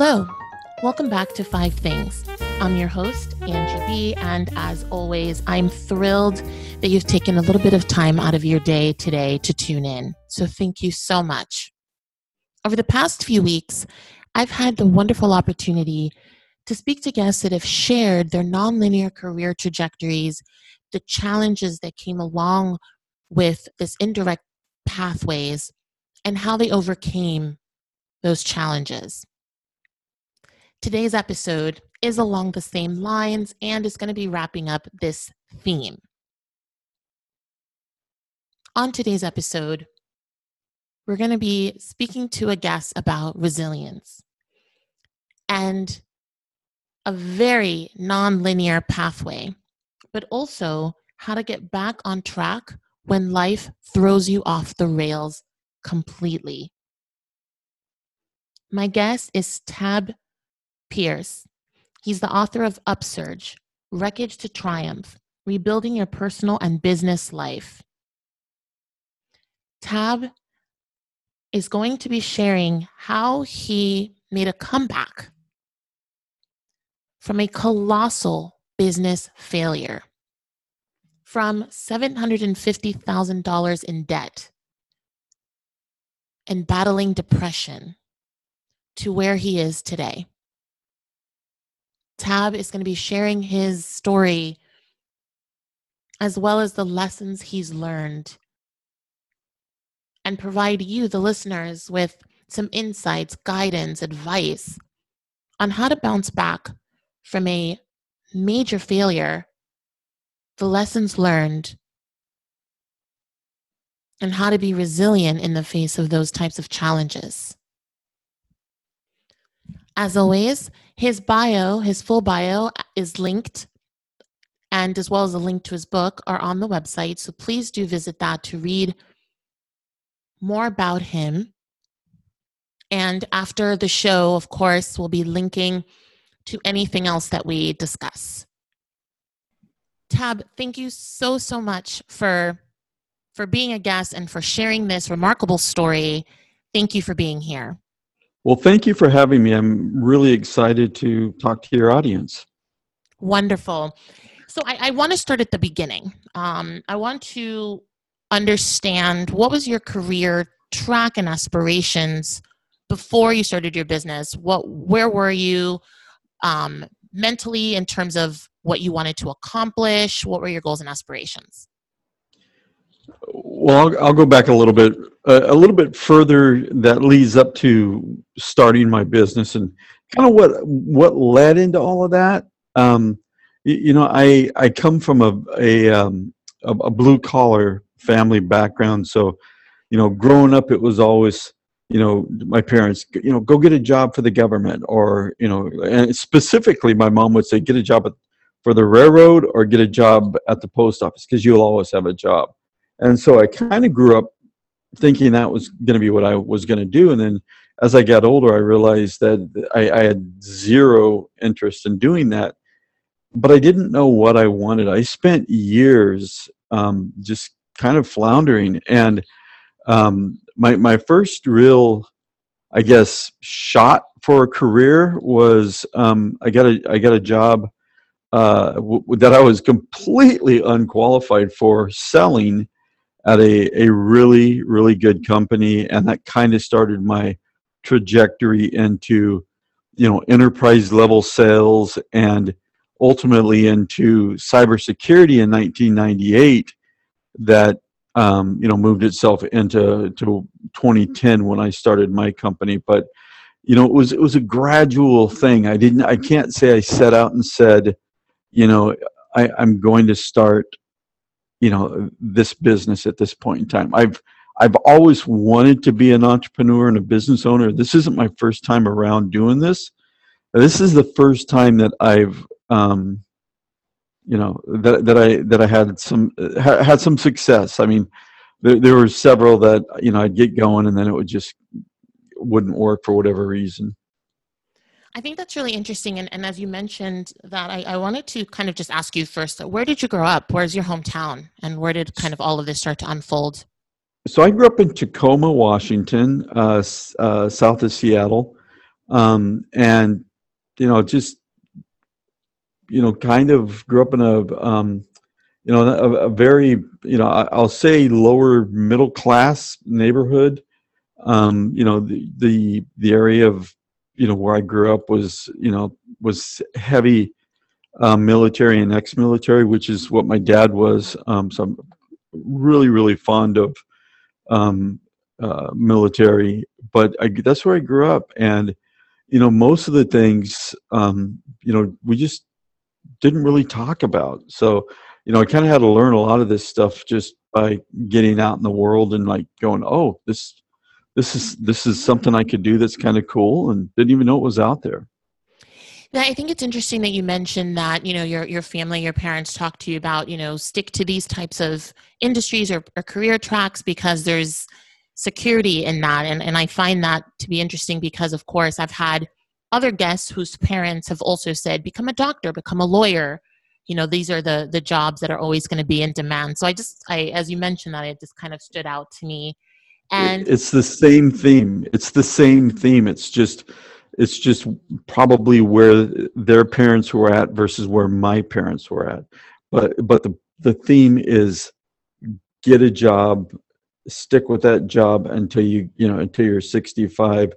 Hello, welcome back to Five Things. I'm your host, Angie B, and as always, I'm thrilled that you've taken a little bit of time out of your day today to tune in. So thank you so much. Over the past few weeks, I've had the wonderful opportunity to speak to guests that have shared their nonlinear career trajectories, the challenges that came along with this indirect pathways, and how they overcame those challenges. Today's episode is along the same lines and is going to be wrapping up this theme. On today's episode, we're going to be speaking to a guest about resilience and a very non-linear pathway, but also how to get back on track when life throws you off the rails completely. My guest is Tab Pierce. He's the author of Upsurge Wreckage to Triumph Rebuilding Your Personal and Business Life. Tab is going to be sharing how he made a comeback from a colossal business failure, from $750,000 in debt and battling depression to where he is today. Tab is going to be sharing his story as well as the lessons he's learned and provide you, the listeners, with some insights, guidance, advice on how to bounce back from a major failure, the lessons learned, and how to be resilient in the face of those types of challenges. As always, his bio, his full bio uh, is linked, and as well as a link to his book are on the website. So please do visit that to read more about him. And after the show, of course, we'll be linking to anything else that we discuss. Tab, thank you so so much for for being a guest and for sharing this remarkable story. Thank you for being here. Well, thank you for having me. I'm really excited to talk to your audience. Wonderful. So, I, I want to start at the beginning. Um, I want to understand what was your career track and aspirations before you started your business. What, where were you um, mentally in terms of what you wanted to accomplish? What were your goals and aspirations? Well, I'll, I'll go back a little bit, uh, a little bit further. That leads up to starting my business and kind of what what led into all of that. Um, you, you, know, I I come from a a, um, a, a blue collar family background, so you know, growing up, it was always you know my parents you know go get a job for the government or you know and specifically my mom would say get a job at, for the railroad or get a job at the post office because you'll always have a job and so I kind of grew up thinking that was going to be what I was going to do. And then as I got older, I realized that I, I, had zero interest in doing that. But I didn't know what I wanted. I spent years um, just kind of floundering. And um, my, my first real, I guess, shot for a career was um, I got a I got a job uh, w- that I was completely unqualified for selling at a, a really, really good company. And that kind of started my trajectory into, you know, enterprise level sales and ultimately into cybersecurity in 1998 that um, you know moved itself into to 2010 when I started my company. But you know it was it was a gradual thing. I didn't I can't say I set out and said, you know, I, I'm going to start you know this business at this point in time. I've i've always wanted to be an entrepreneur and a business owner. This isn't my first time around doing this. This is the first time that i've um, you know that, that i that i had some had some success. I mean there, there were several that you know i'd get going and then it would just wouldn't work for whatever reason I think that's really interesting. And, and as you mentioned that, I, I wanted to kind of just ask you first, where did you grow up? Where's your hometown? And where did kind of all of this start to unfold? So I grew up in Tacoma, Washington, uh, uh, south of Seattle. um, and you know just you know kind of grew up in a um, you know a, a very you know I, will say lower middle class neighborhood um, you know the, the the area of you know where I grew up was you know was heavy uh, military and ex-military, which is what my dad was. Um, so I'm really really fond of um, uh, military, but I, that's where I grew up, and you know most of the things um, you know we just didn't really talk about. So you know I kind of had to learn a lot of this stuff just by getting out in the world and like going, oh this this is this is something I could do that's kind of cool and didn't even know it was out there. Yeah, I think it's interesting that you mentioned that, you know, your your family, your parents talk to you about, you know, stick to these types of industries or, or career tracks because there's security in that. And and I find that to be interesting because of course I've had other guests whose parents have also said, become a doctor, become a lawyer. You know, these are the the jobs that are always going to be in demand. So I just I as you mentioned that it just kind of stood out to me and it's the same theme. It's the same theme. It's just it's just probably where their parents were at versus where my parents were at. But but the the theme is get a job stick with that job until you you know until you're 65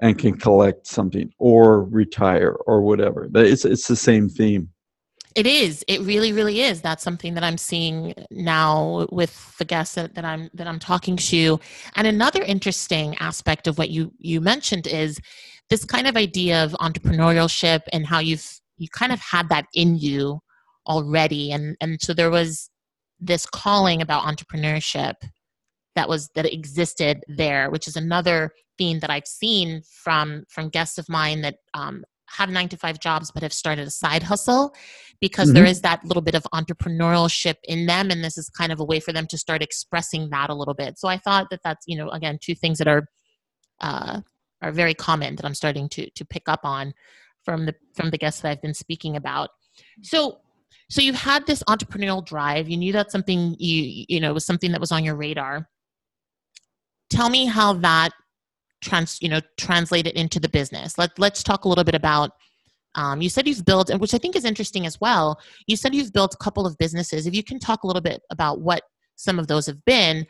and can collect something or retire or whatever. It's it's the same theme it is. It really, really is. That's something that I'm seeing now with the guests that, that I'm that I'm talking to. And another interesting aspect of what you you mentioned is this kind of idea of entrepreneurship and how you've you kind of had that in you already. And and so there was this calling about entrepreneurship that was that existed there, which is another theme that I've seen from from guests of mine that um, have nine to five jobs but have started a side hustle because mm-hmm. there is that little bit of entrepreneurship in them and this is kind of a way for them to start expressing that a little bit. So i thought that that's you know again two things that are uh, are very common that i'm starting to to pick up on from the from the guests that i've been speaking about. So so you had this entrepreneurial drive. You knew that something you you know was something that was on your radar. Tell me how that trans you know translate it into the business. Let, let's talk a little bit about um, you said you've built which i think is interesting as well you said you've built a couple of businesses. If you can talk a little bit about what some of those have been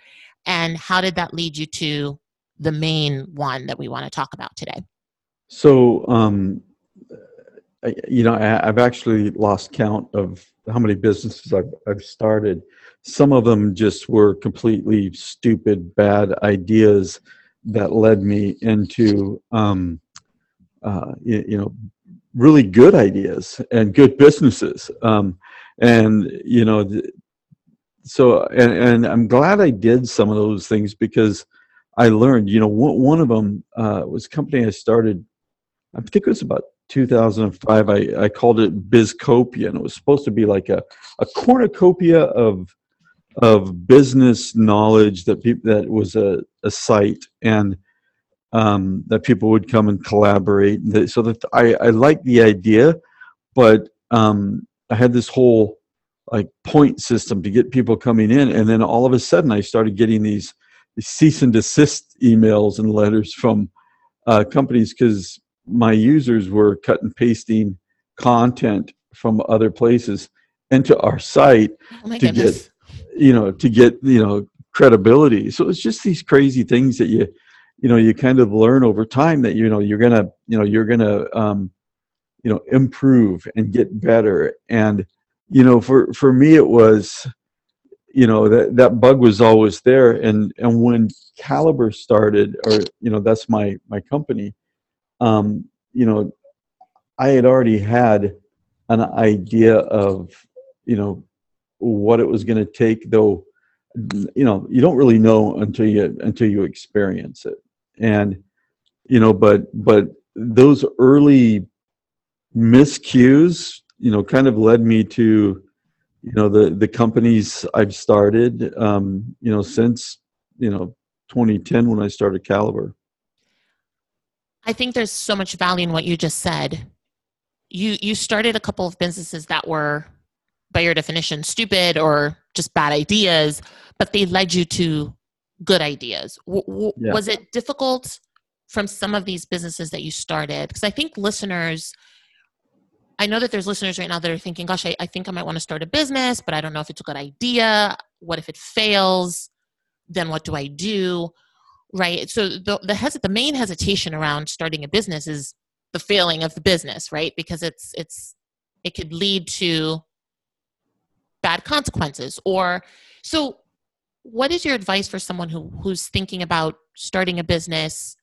and how did that lead you to the main one that we want to talk about today? So um, you know I, have actually lost count of how many businesses I've, I've started. Some of them just were completely stupid bad ideas that led me into um, uh, you, you, know really good ideas and good businesses. Um, and you know so and, and i'm glad i did some of those things because i learned you know one, one of them uh, was a company i started i think it was about 2005 i, I called it bizcopia and it was supposed to be like a, a cornucopia of of business knowledge that people that was a, a site and um, that people would come and collaborate. So that I, I like the idea, but um, I had this whole like point system to get people coming in, and then all of a sudden I started getting these, these cease and desist emails and letters from uh, companies because my users were cut and pasting content from other places into our site oh to goodness. get you know to get you know credibility so it's just these crazy things that you you know you kind of learn over time that you know you're gonna you know you're gonna um, you know improve and get better and you know for for me it was you know that that bug was always there and and when caliber started or you know that's my my company um you know i had already had an idea of you know what it was going to take though you know you don't really know until you until you experience it. And you know but but those early miscues you know kind of led me to you know the the companies i've started um you know since you know 2010 when i started caliber. I think there's so much value in what you just said. You you started a couple of businesses that were by your definition stupid or just bad ideas but they led you to good ideas w- w- yeah. was it difficult from some of these businesses that you started? Because I think listeners, I know that there's listeners right now that are thinking, gosh, I, I think I might want to start a business, but I don't know if it's a good idea. What if it fails? Then what do I do? Right. So the the, hes- the main hesitation around starting a business is the failing of the business, right? Because it's it's it could lead to bad consequences or so what is your advice for someone who who's thinking about starting a business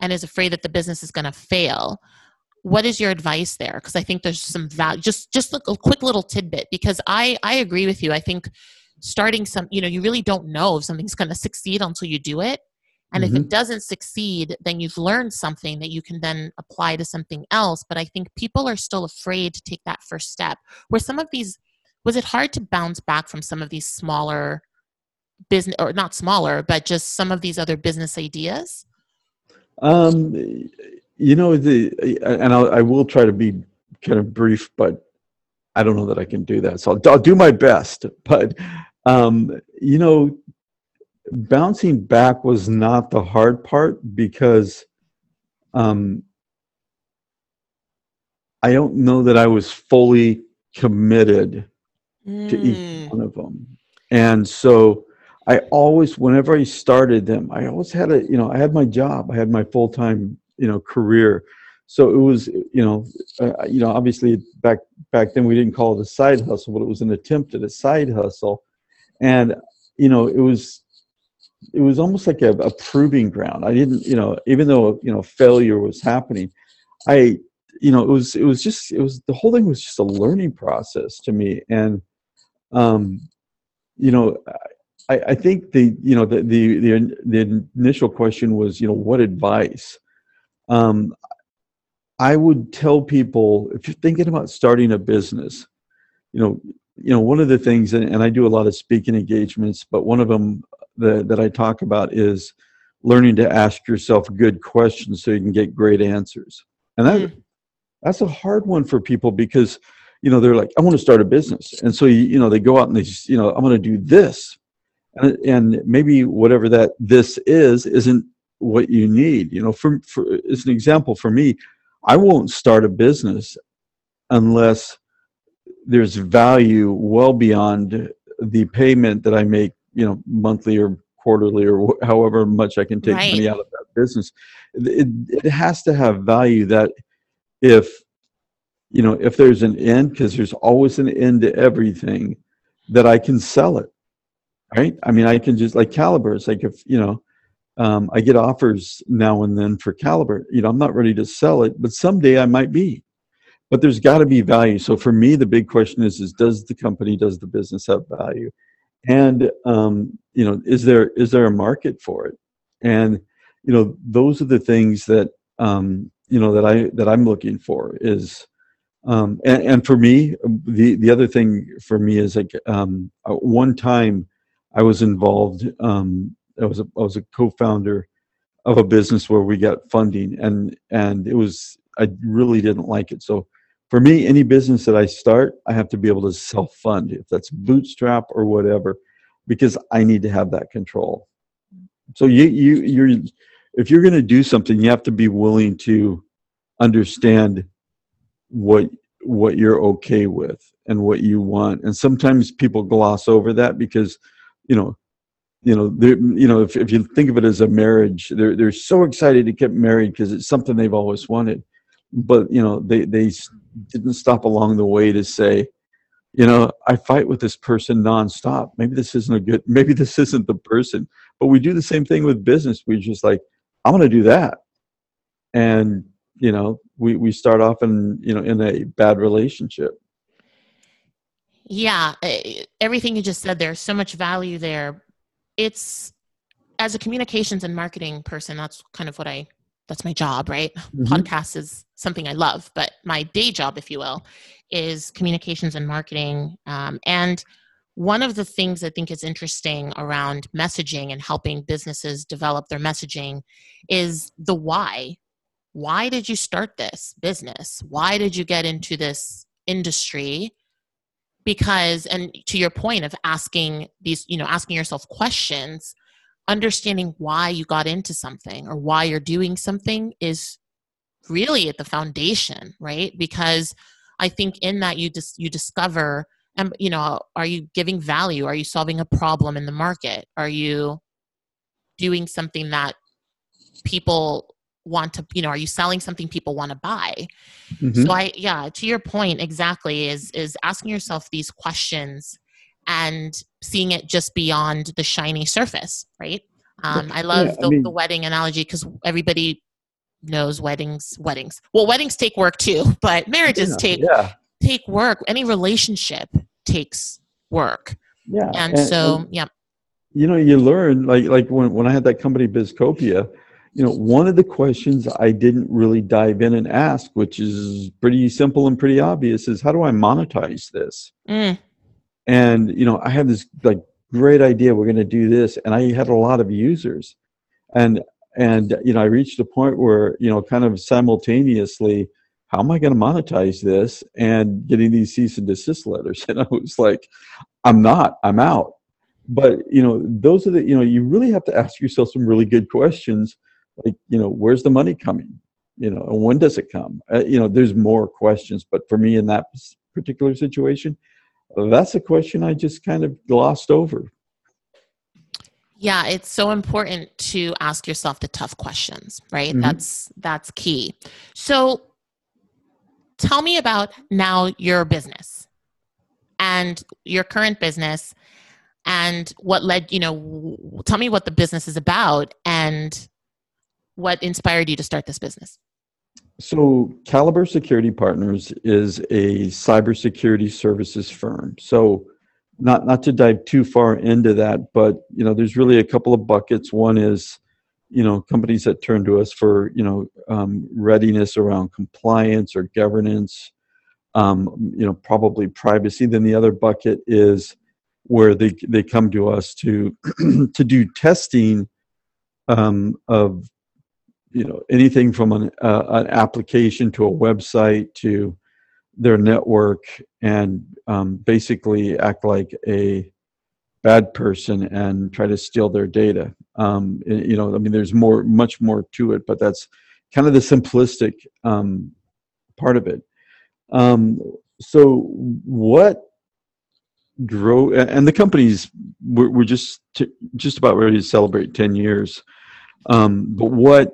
and is afraid that the business is going to fail what is your advice there because i think there's some value just just a quick little tidbit because i i agree with you i think starting some you know you really don't know if something's going to succeed until you do it and mm-hmm. if it mm-hmm. doesn't succeed then you've learned something that you can then apply to something else but i think people are still afraid to take that first step where some of these was it hard to bounce back from some of these smaller business or not smaller but just some of these other business ideas? Um you know the and I'll, I will try to be kind of brief but i don't know that i can do that. So i'll, I'll do my best but um you know bouncing back was not the hard part because um i don't know that i was fully committed to each mm. one of them. And so I always, whenever I started them, I always had a, you know, I had my job, I had my full time, you know, career. So it was, you know, uh, you know, obviously back back then we didn't call it a side hustle, but it was an attempt at a side hustle, and you know, it was, it was almost like a, a proving ground. I didn't, you know, even though you know failure was happening, I, you know, it was it was just it was the whole thing was just a learning process to me, and um, you know, I, I think the you know the, the the the initial question was you know what advice. Um, I would tell people if you're thinking about starting a business, you know, you know one of the things, and, and I do a lot of speaking engagements, but one of them that, that I talk about is learning to ask yourself good questions so you can get great answers. And that mm. that's a hard one for people because you know they're like i want to start a business. And so you, you know they go out and they just you know i'm going to do this. And, and maybe whatever that this is isn't what you need you know for, for as an example for me i won't start a business unless there's value well beyond the payment that i make you know monthly or quarterly or however much i can take right. money out of that business. It, it has to have value that if you know, if there's an end, because there's always an end to everything, that I can sell it. Right? I mean, I can just like calibers. Like if you know, um, I get offers now and then for caliber. You know, I'm not ready to sell it, but someday I might be. But there's got to be value. So for me, the big question is: is does the company, does the business have value? And um, you know, is there is there a market for it? And you know, those are the things that um, you know that I that I'm looking for is um, and, and, for me, the the other thing for me is like um, uh, one time I was involved. Um, I was a, I was a co-founder of a business where we got funding, and and it was I really didn't like it. So for me, any business that I start, I have to be able to self-fund, if that's bootstrap or whatever, because I need to have that control. So you you you're if you're going to do something, you have to be willing to understand what what you're okay with and what you want. And sometimes people gloss over that because you know you know you know if, if you think of it as a marriage they're they're so excited to get married because it's something they've always wanted. But you know they they didn't stop along the way to say you know i fight with this person nonstop. Maybe this isn't a good maybe this isn't the person. But we do the same thing with business. We just like i'm going to do that. And you know we we start off in you know in a bad relationship. Yeah everything you just said there's so much value there. It's as a communications and marketing person that's kind of what i that's my job right? Mm-hmm. podcast is something i love but my day job if you will is communications and marketing um, and one of the things i think is interesting around messaging and helping businesses develop their messaging is the why why did you start this business? Why did you get into this industry? Because, and to your point of asking these, you know, asking yourself questions, understanding why you got into something or why you're doing something is really at the foundation, right? Because I think in that you just you discover and you know, are you giving value? Are you solving a problem in the market? Are you doing something that people want to you know are you selling something people want to buy? Mm-hmm. so i yeah to your point exactly is is asking yourself these questions and seeing it just beyond the shiny surface right? Um, i love yeah, the, I mean, the wedding analogy because everybody knows weddings weddings. Well weddings take work too but marriages yeah, take yeah. take work. Any relationship takes work. Yeah and, and so and, yeah you know you learn like like when, when i had that company bizcopia you know one of the questions i didn't really dive in and ask which is pretty simple and pretty obvious is how do i monetize this? Mm. and you know i had this like great idea we're going to do this and i had a lot of users. And and you know i reached a point where you know kind of simultaneously how am i going to monetize this and getting these cease and desist letters? And i was like i'm not i'm out. But you know those are the you know you really have to ask yourself some really good questions like you know where's the money coming you know and when does it come uh, you know there's more questions but for me in that particular situation that's a question i just kind of glossed over yeah, it's so important to ask yourself the tough questions, right? Mm-hmm. That's that's key. So tell me about now your business and your current business and what led, you know, tell me what the business is about and what inspired you to start this business. So, Caliber Security Partners is a cybersecurity services firm. So, not not to dive too far into that, but you know, there's really a couple of buckets. One is, you know, companies that turn to us for you know um, readiness around compliance or governance, um, you know, probably privacy. Then the other bucket is where they they come to us to to do testing um, of you know anything from an, uh, an application to a website to their network and um, basically act like a bad person and try to steal their data. Um, you know, I mean, there's more, much more to it, but that's kind of the simplistic um, part of it. Um, so, what drove and the companies we're, we're just t- just about ready to celebrate 10 years um, but what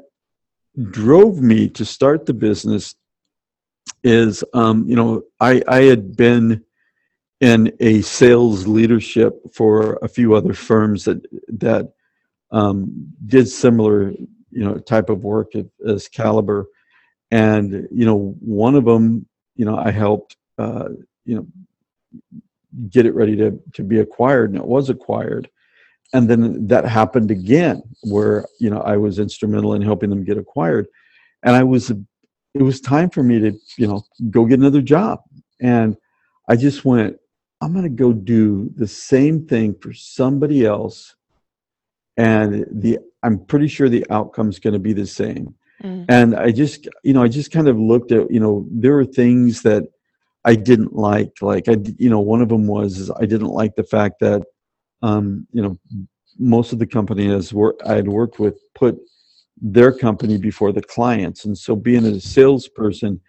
drove me to start the business is um, you know I, I had been in a sales leadership for a few other firms that that um, did similar you know type of work as Caliber, and you know one of them you know I helped uh, you know get it ready to to be acquired, and it was acquired, and then that happened again where you know I was instrumental in helping them get acquired, and I was it was time for me to you know go get another job. And i just went i'm going to go do the same thing for somebody else. And the i'm pretty sure the outcome's going to be the same. Mm. and i just you know i just kind of looked at you know there were things that i didn't like. Like i you know one of them was i didn't like the fact that um you know most of the companies i had worked with put their company before the clients. And so being a salesperson,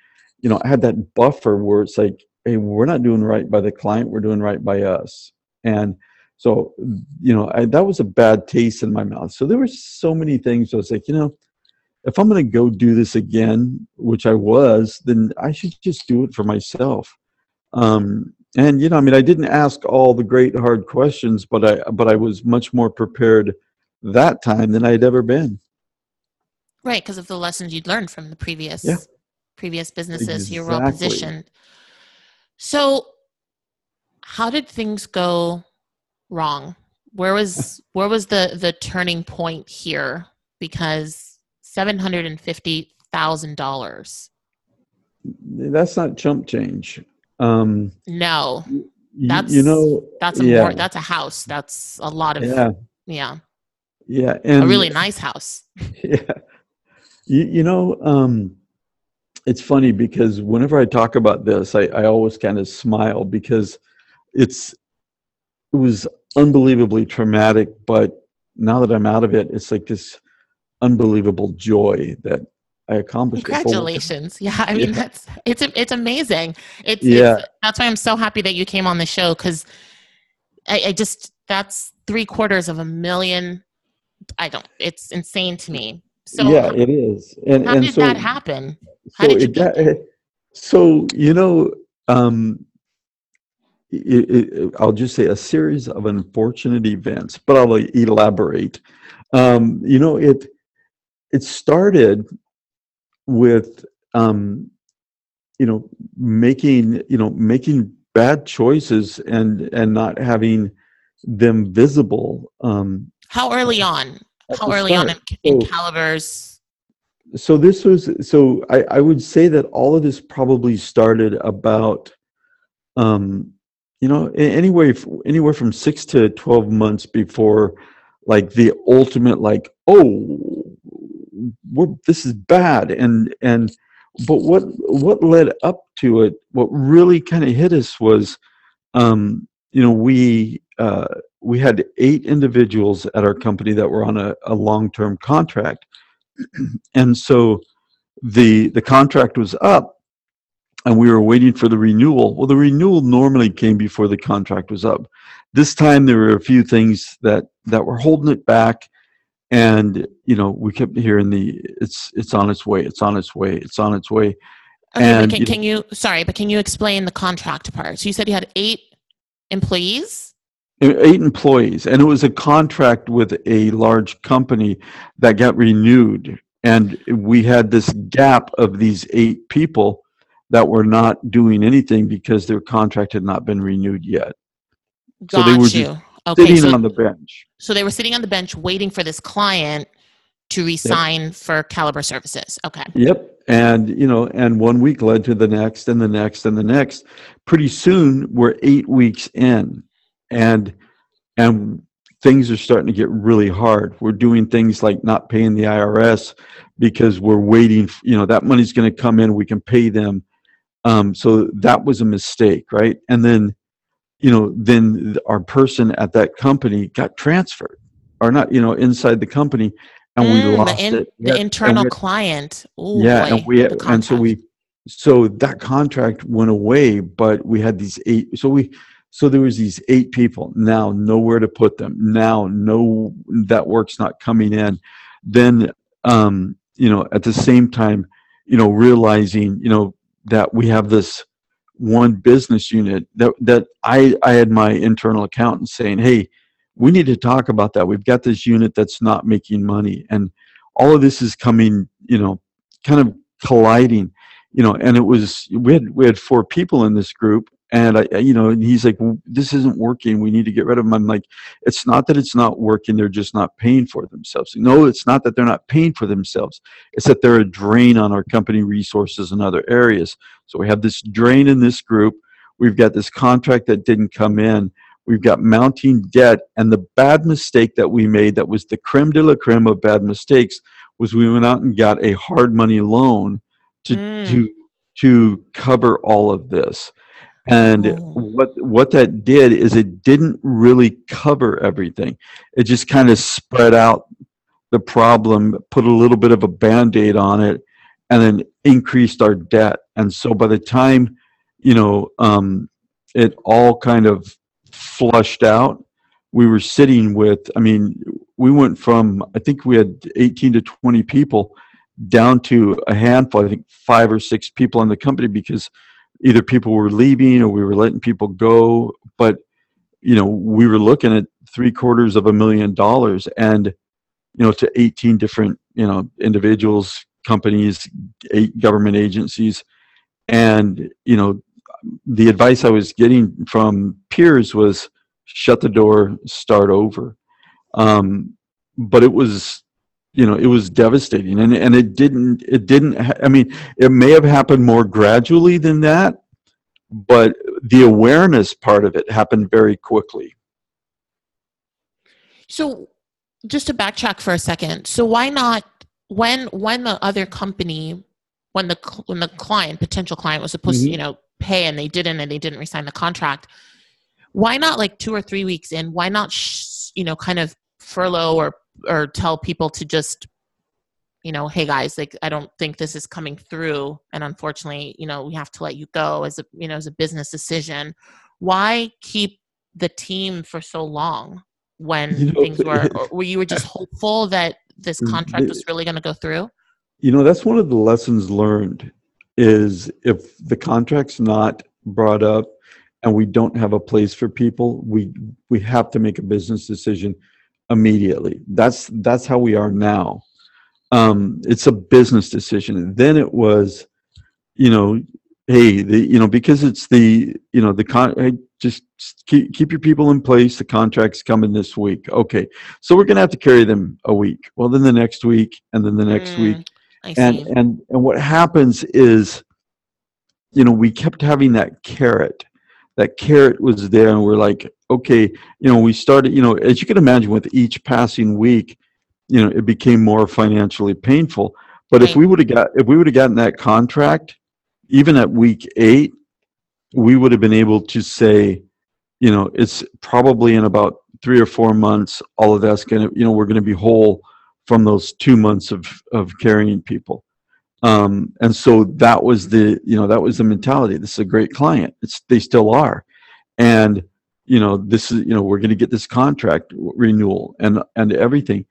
you know, I had that buffer where it's like, hey, we're not doing right by the client, we're doing right by us. And so, you know, I, that was a bad taste in my mouth. So there were so many things. I was like, you know, if I'm going to go do this again, which I was, then I should just do it for myself. Um, and you know, I mean, I didn't ask all the great hard questions, but I but I was much more prepared that time than I'd ever been. Right, because of the lessons you'd learned from the previous yeah. previous businesses, exactly. you're well positioned. So, how did things go wrong? Where was where was the the turning point here? Because seven hundred and fifty thousand dollars. That's not chump change. Um, no, that's you know that's a yeah. more that's a house. That's a lot of yeah yeah yeah and a really nice house. Yeah, you, you know, um, it's funny because whenever I talk about this, I, I always kind of smile because it's it was unbelievably traumatic, but now that I'm out of it, it's like this unbelievable joy that I accomplished. Congratulations! Yeah, I mean yeah. that's it's it's amazing. It's yeah. It's, that's why I'm so happy that you came on the show because I, I just that's three quarters of a million. I don't. It's insane to me. So yeah, it is. And how and did so, that happen? How so did you? So you know, um, it, it, I'll just say a series of unfortunate events, but I'll elaborate. Um, you know, it it started with um, you know making you know making bad choices and and not having them visible. Um, How early on? How early start. on in, in so, Caliber's? So this was so I, I would say that all of this probably started about um, you know anywhere anywhere from six to 12 months before like the ultimate like oh we're, this is bad and and but what what led up to it what really kind of hit us was um you know we uh we had eight individuals at our company that were on a, a long-term contract and so the the contract was up and we were waiting for the renewal. Well, the renewal normally came before the contract was up. This time there were a few things that that were holding it back, and you know we kept hearing the it's it's on its way, it's on its way, it's on its way. Okay, and can, you, can you sorry, but can you explain the contract part? So you said you had eight employees. Eight employees, and it was a contract with a large company that got renewed, and we had this gap of these eight people that were not doing anything because their contract had not been renewed yet. Got so they were you. Okay, sitting so, on the bench. So they were sitting on the bench waiting for this client to resign yep. for Caliber Services. Okay. Yep. And you know, and one week led to the next and the next and the next. Pretty soon we're eight weeks in and and things are starting to get really hard. We're doing things like not paying the IRS because we're waiting, you know, that money's going to come in, we can pay them um, so that was a mistake, right? And then, you know, then our person at that company got transferred, or not, you know, inside the company, and mm, we lost the in, it. The internal client. Ooh, yeah, boy, and we and so we, so that contract went away, but we had these eight. So we, so there was these eight people. Now nowhere to put them. Now no, that work's not coming in. Then, um, you know, at the same time, you know, realizing, you know, that we have this one business unit that that I I had my internal accountant saying, "Hey, we need to talk about that. We've got this unit that's not making money, and all of this is coming, you know, kind of colliding, you know." And it was we had we had four people in this group, and I, you know, and he's like, well, "This isn't working. We need to get rid of them." I'm like, "It's not that it's not working. They're just not paying for themselves. No, it's not that they're not paying for themselves. It's that they're a drain on our company resources and other areas. So we have this drain in this group. We've got this contract that didn't come in. We've got mounting debt, and the bad mistake that we made, that was the creme de la creme of bad mistakes, was we went out and got a hard money loan to mm. to to cover all of this." And oh. what what that did is it didn't really cover everything. It just kind of spread out the problem, put a little bit of a band-aid on it, and then increased our debt. And so by the time, you know, um, it all kind of flushed out, we were sitting with, I mean, we went from, I think we had 18 to 20 people down to a handful, I think five or six people in the company because either people were leaving or we were letting people go but you know we were looking at three quarters of a million dollars and you know to 18 different you know individuals companies eight government agencies. And you know the advice i was getting from peers was shut the door start over. Um, but it was you know it was devastating and and it didn't it didn't ha- i mean it may have happened more gradually than that but the awareness part of it happened very quickly so just to backtrack for a second so why not when when the other company when the when the client potential client was supposed mm-hmm. to you know pay and they didn't and they didn't resign the contract why not like two or three weeks in why not sh- you know kind of furlough or or tell people to just you know hey guys like i don't think this is coming through. And unfortunately you know we have to let you go as a you know as a business decision. Why keep the team for so long when you know, things were were you were just hopeful that this mm, contract was really going to go through? You know that's one of the lessons learned is if the contract's not brought up and we don't have a place for people we we have to make a business decision immediately. That's that's how we are now. Um it's a business decision. And then it was you know hey the you know because it's the you know the con hey, just keep, keep your people in place. The contract's coming this week. Okay. So we're going to have to carry them a week. Well then the next week and then the next mm, week. And and and what happens is you know we kept having that carrot that carrot was there and we're like okay you know we started you know as you can imagine with each passing week you know it became more financially painful but right. if we would have got if we would have gotten that contract even at week eight we would have been able to say you know it's probably in about three or four months all of that's going to you know we're going to be whole from those two months of of carrying people um, and so that was the you know that was the mentality. This is a great client. It's they still are. And you know this is you know we're going to get this contract renewal and and everything.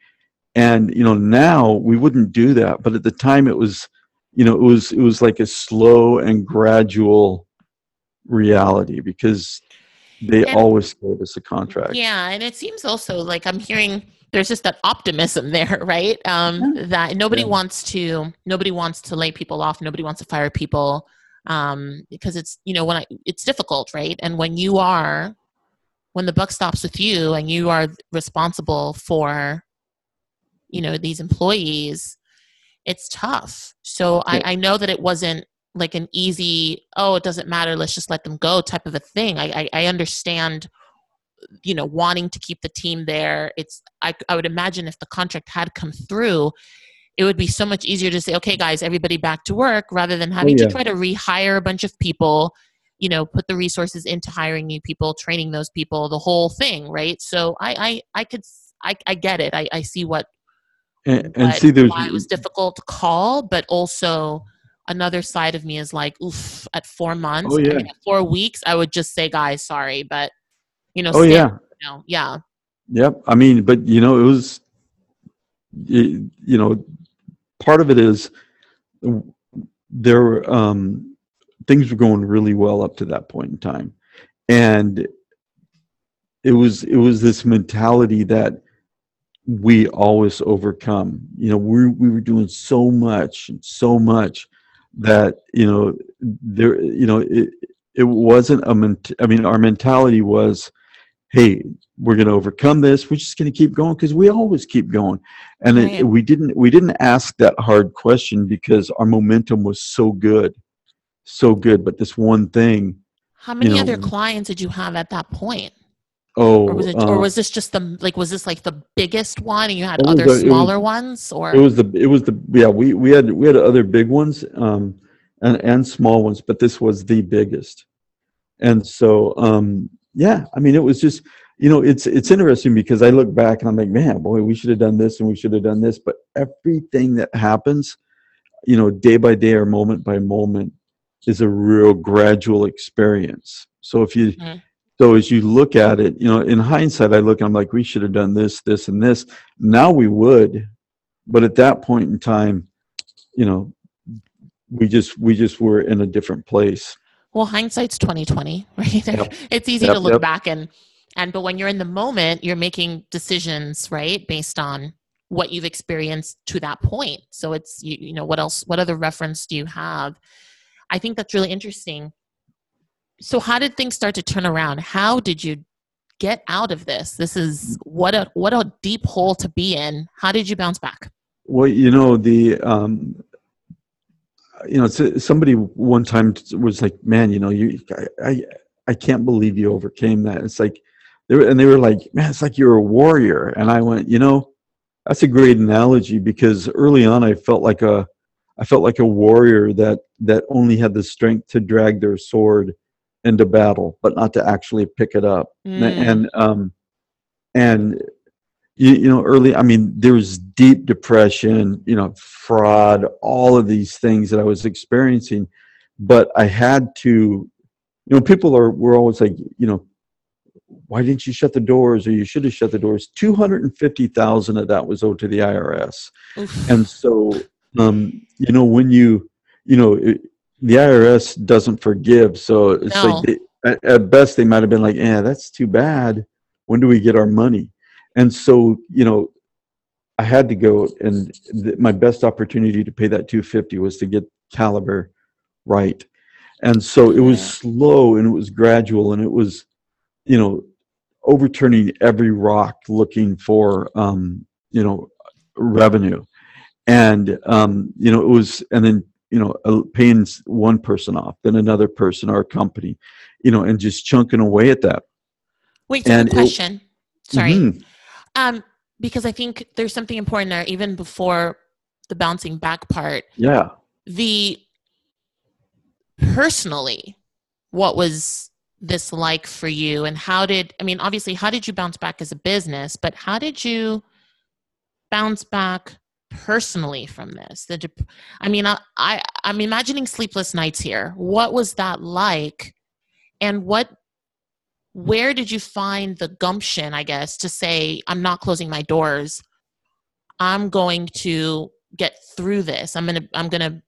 And you know now we wouldn't do that but at the time it was you know it was it was like a slow and gradual reality because they and, always gave us a contract. Yeah and it seems also like i'm hearing there's just that optimism there, right? Um, yeah. That nobody yeah. wants to nobody wants to lay people off. Nobody wants to fire people um, because it's you know when I, it's difficult, right? And when you are when the buck stops with you and you are responsible for you know these employees, it's tough. So yeah. I, I know that it wasn't like an easy oh it doesn't matter let's just let them go type of a thing. I, I, I understand you know wanting to keep the team there it's I, I would imagine if the contract had come through it would be so much easier to say okay guys everybody back to work rather than having oh, yeah. to try to rehire a bunch of people you know put the resources into hiring new people training those people the whole thing right so i i, I could I, I get it I, I see what and, and see there's why it was difficult to call but also another side of me is like oof at four months oh, yeah. I mean, four weeks i would just say guys sorry but you know. Oh yeah. You know, yeah. Yep. I mean, but you know, it was, you, you know, part of it is there um, things were going really well up to that point in time, and it was it was this mentality that we always overcome. You know, we we were doing so much and so much that you know there you know it it wasn't a ment- I mean our mentality was hey we're going to overcome this we're just going to keep going because we always keep going. And right. it, we didn't we didn't ask that hard question because our momentum was so good so good. But this one thing how many you know, other clients did you have at that point? Oh or was, it, uh, or was this just the like was this like the biggest one and you had other the, smaller was, ones or? It was the it was the yeah we we had we had other big ones um and and small ones but this was the biggest. And so um yeah, I mean, it was just you know, it's it's interesting because I look back and I'm like, man, boy, we should have done this and we should have done this. But everything that happens, you know, day by day or moment by moment, is a real gradual experience. So if you mm-hmm. So as you look at it, you know, in hindsight, I look, and I'm like, we should have done this, this, and this. Now we would, but at that point in time, you know, we just we just were in a different place well hindsight's 2020 right? Yep. it's easy yep, to look yep. back and and but when you're in the moment you're making decisions right based on what you've experienced to that point. So it's you, you know what else what other reference do you have? I think that's really interesting. So how did things start to turn around? How did you get out of this? This is what a what a deep hole to be in. How did you bounce back? Well you know the um you know, somebody one time was like, "Man, you know, you, I, I can't believe you overcame that." It's like, they were, and they were like, "Man, it's like you're a warrior." And I went, you know, that's a great analogy because early on, I felt like a, I felt like a warrior that that only had the strength to drag their sword into battle, but not to actually pick it up. Mm. And um, and you, you know, early, I mean, there was deep depression, you know, fraud, all of these things that I was experiencing. But I had to, you know, people are, were always like, you know, why didn't you shut the doors or you should have shut the doors 250,000 of that was owed to the IRS Oof. and so um, you know when you you know it, the IRS doesn't forgive so it's no. like they, at, at, best they might have been like yeah that's too bad when do we get our money and so you know I had to go and th- my best opportunity to pay that 250 was to get caliber right and so it was slow and it was gradual and it was you know, overturning every rock looking for, um, you know, revenue. And, um, you know, it was, and then, you know, paying one person off, then another person our company, you know, and just chunking away at that. Wait, so question. It, Sorry. Mm-hmm. Um, because I think there's something important there, even before the bouncing back part. Yeah. The personally, what was this like for you and how did i mean obviously how did you bounce back as a business but how did you bounce back personally from this the dep- i mean I, I i'm imagining sleepless nights here what was that like and what where did you find the gumption i guess to say i'm not closing my doors i'm going to get through this i'm going to i'm going to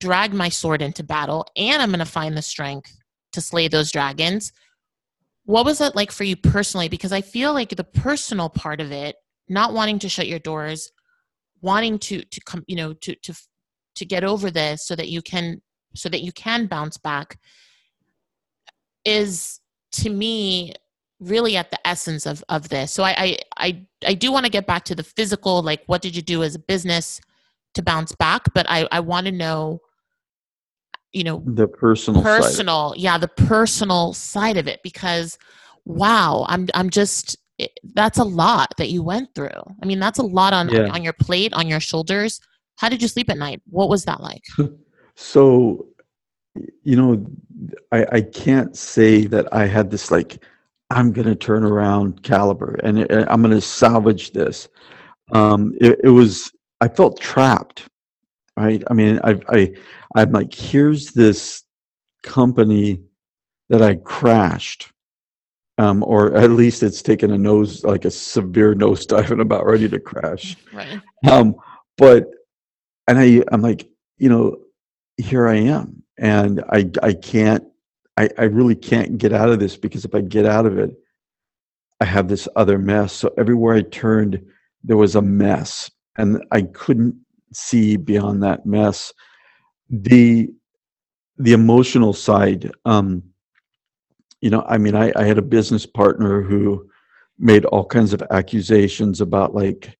drag my sword into battle and i'm going to find the strength to slay those dragons. What was it like for you personally? Because I feel like the personal part of it, not wanting to shut your doors, wanting to to come, you know, to to to get over this so that you can so that you can bounce back is to me really at the essence of of this. So I I I, I do want to get back to the physical, like what did you do as a business to bounce back? But I I want to know you know the personal personal yeah the personal side of it because wow i'm i'm just it, that's a lot that you went through i mean that's a lot on yeah. on your plate on your shoulders how did you sleep at night what was that like so you know i i can't say that i had this like i'm gonna turn around caliber and it, i'm gonna salvage this um it, it was i felt trapped right i mean i i I'm like, here's this company that I crashed, um, or at least it's taken a nose, like a severe nosedive and about ready to crash. Right. Um, but, and I, I'm like, you know, here I am, and I, I can't, I, I really can't get out of this because if I get out of it, I have this other mess. So everywhere I turned, there was a mess, and I couldn't see beyond that mess the the emotional side um you know i mean I, I had a business partner who made all kinds of accusations about like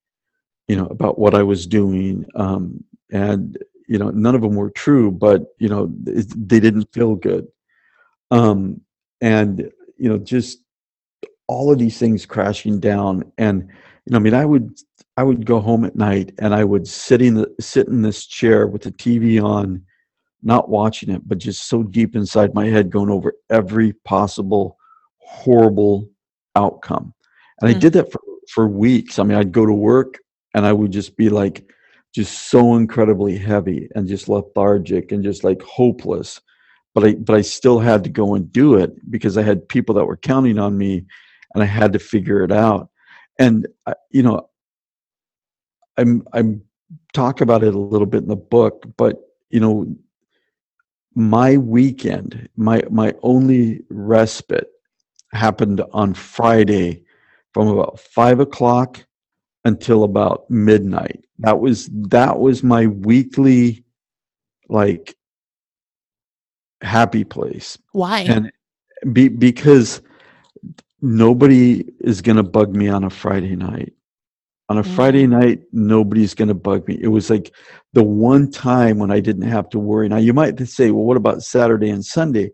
you know about what i was doing um and you know none of them were true but you know they didn't feel good um and you know just all of these things crashing down and you know i mean i would I would go home at night and I would sit in the, sit in this chair with the TV on, not watching it, but just so deep inside my head, going over every possible horrible outcome. And mm I did that for, for weeks. I mean, I'd go to work and I would just be like, just so incredibly heavy and just lethargic and just like hopeless. But I, but I still had to go and do it because I had people that were counting on me and I had to figure it out. And, uh, you know, I'm I'm talk about it a little bit in the book, but you know, my weekend, my my only respite happened on Friday from about five o'clock until about midnight. That was that was my weekly like happy place. Why? And be, because nobody is going to bug me on a Friday night on a Friday mm-hmm. night, nobody's going to bug me. It was like the one time when I didn't have to worry. Now, you might say, well, what about Saturday and Sunday?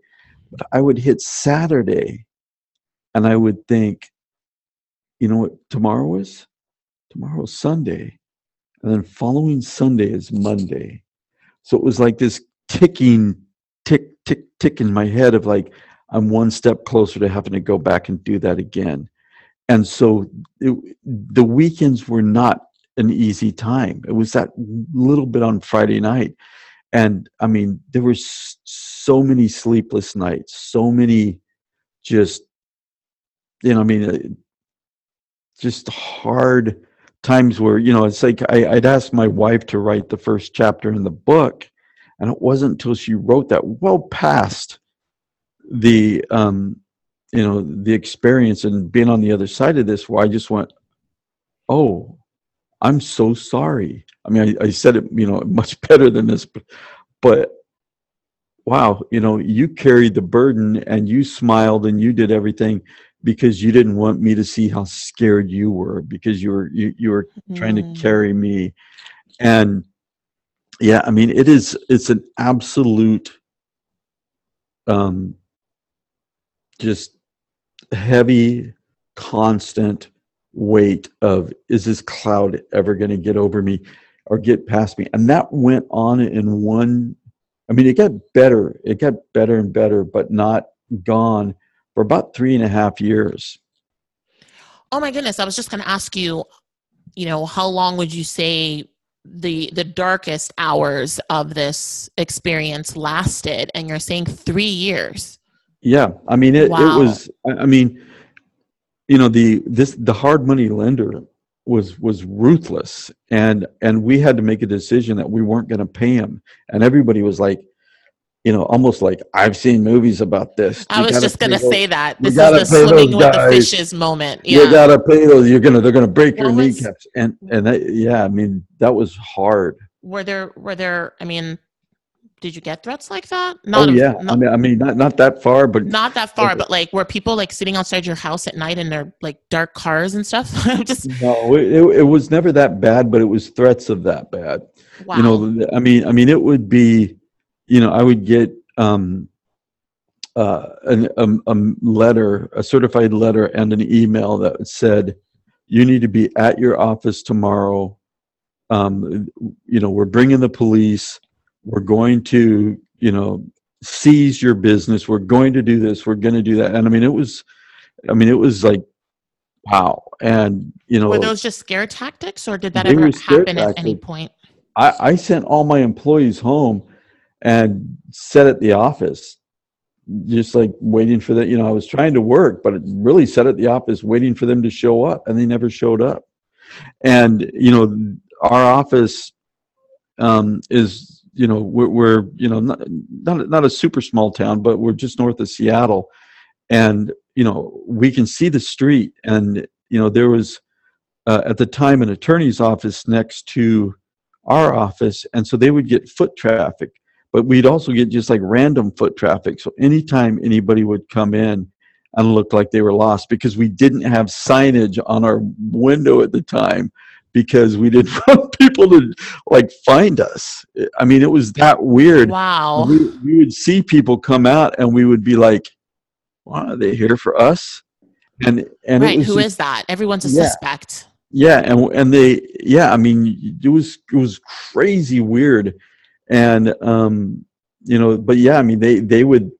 But I would hit Saturday and I would think, you know what tomorrow is? Tomorrow is Sunday. And then following Sunday is Monday. So it was like this ticking, tick, tick, tick in my head of like, I'm one step closer to having to go back and do that again. and so it, the weekends were not an easy time. It was that little bit on Friday night, and I mean there were so many sleepless nights, so many just you know, I mean, uh, just hard times where you know it's like I, I'd asked my wife to write the first chapter in the book, and it wasn't until she wrote that well past the um, you know the experience and being on the other side of this where I just went, oh, I'm so sorry. I mean, I, I said it you know much better than this, but, but wow, you know, you carried the burden and you smiled and you did everything because you didn't want me to see how scared you were because you were you, you were mm. trying to mm. carry me and yeah i mean it is it's an absolute um just heavy constant weight of is this cloud ever going to get over me or get past me and that went on in one i mean it got better it got better and better but not gone for about three and a half years. Oh my goodness! I was just going to ask you, you know, how long would you say the the darkest hours of this experience lasted? And you're saying three years. Yeah, I mean it. Wow. It was. I mean, you know, the this the hard money lender was was ruthless, and and we had to make a decision that we weren't going to pay him, and everybody was like, you know, almost like I've seen movies about this. I was just going to say that this is the swimming with the fishes moment. Yeah. You got to pay those. You're gonna they're gonna break what your was, kneecaps, and and that, yeah, I mean that was hard. Were there were there? I mean, did you get threats like that? Not oh yeah, I mean, I mean, not not that far, but not that far, but like were people like sitting outside your house at night in their like dark cars and stuff? just no, it, it was never that bad, but it was threats of that bad. Wow. You know, I mean, I mean, it would be you know, I would get um, uh, an, a, a letter, a certified letter, and an email that said, "You need to be at your office tomorrow. Um, you know, we're bringing the police. We're going to, you know, seize your business. We're going to do this. We're going to do that." And I mean, it was, I mean, it was like wow and you know were those just scare tactics or did that ever happen tactics. at any point I, I, sent all my employees home and sat at the office just like waiting for that you know i was trying to work but really sat at the office waiting for them to show up and they never showed up. And you know our office um, is you know we're, we're you know not, not not a super small town but we're just north of seattle. And you know we can see the street and you know there was uh, at the time an attorney's office next to our office and so they would get foot traffic but we'd also get just like random foot traffic. So anytime anybody would come in and look like they were lost because we didn't have signage on our window at the time because we didn't want people to like find us. I mean, it was that weird. Wow. We, we would see people come out and we would be like, wow, are they here for us? And, and right. Who just, is that? Everyone's a yeah. suspect. Yeah. And, and they, yeah, I mean, it was, it was crazy weird and um, you know, but yeah, I mean, they they would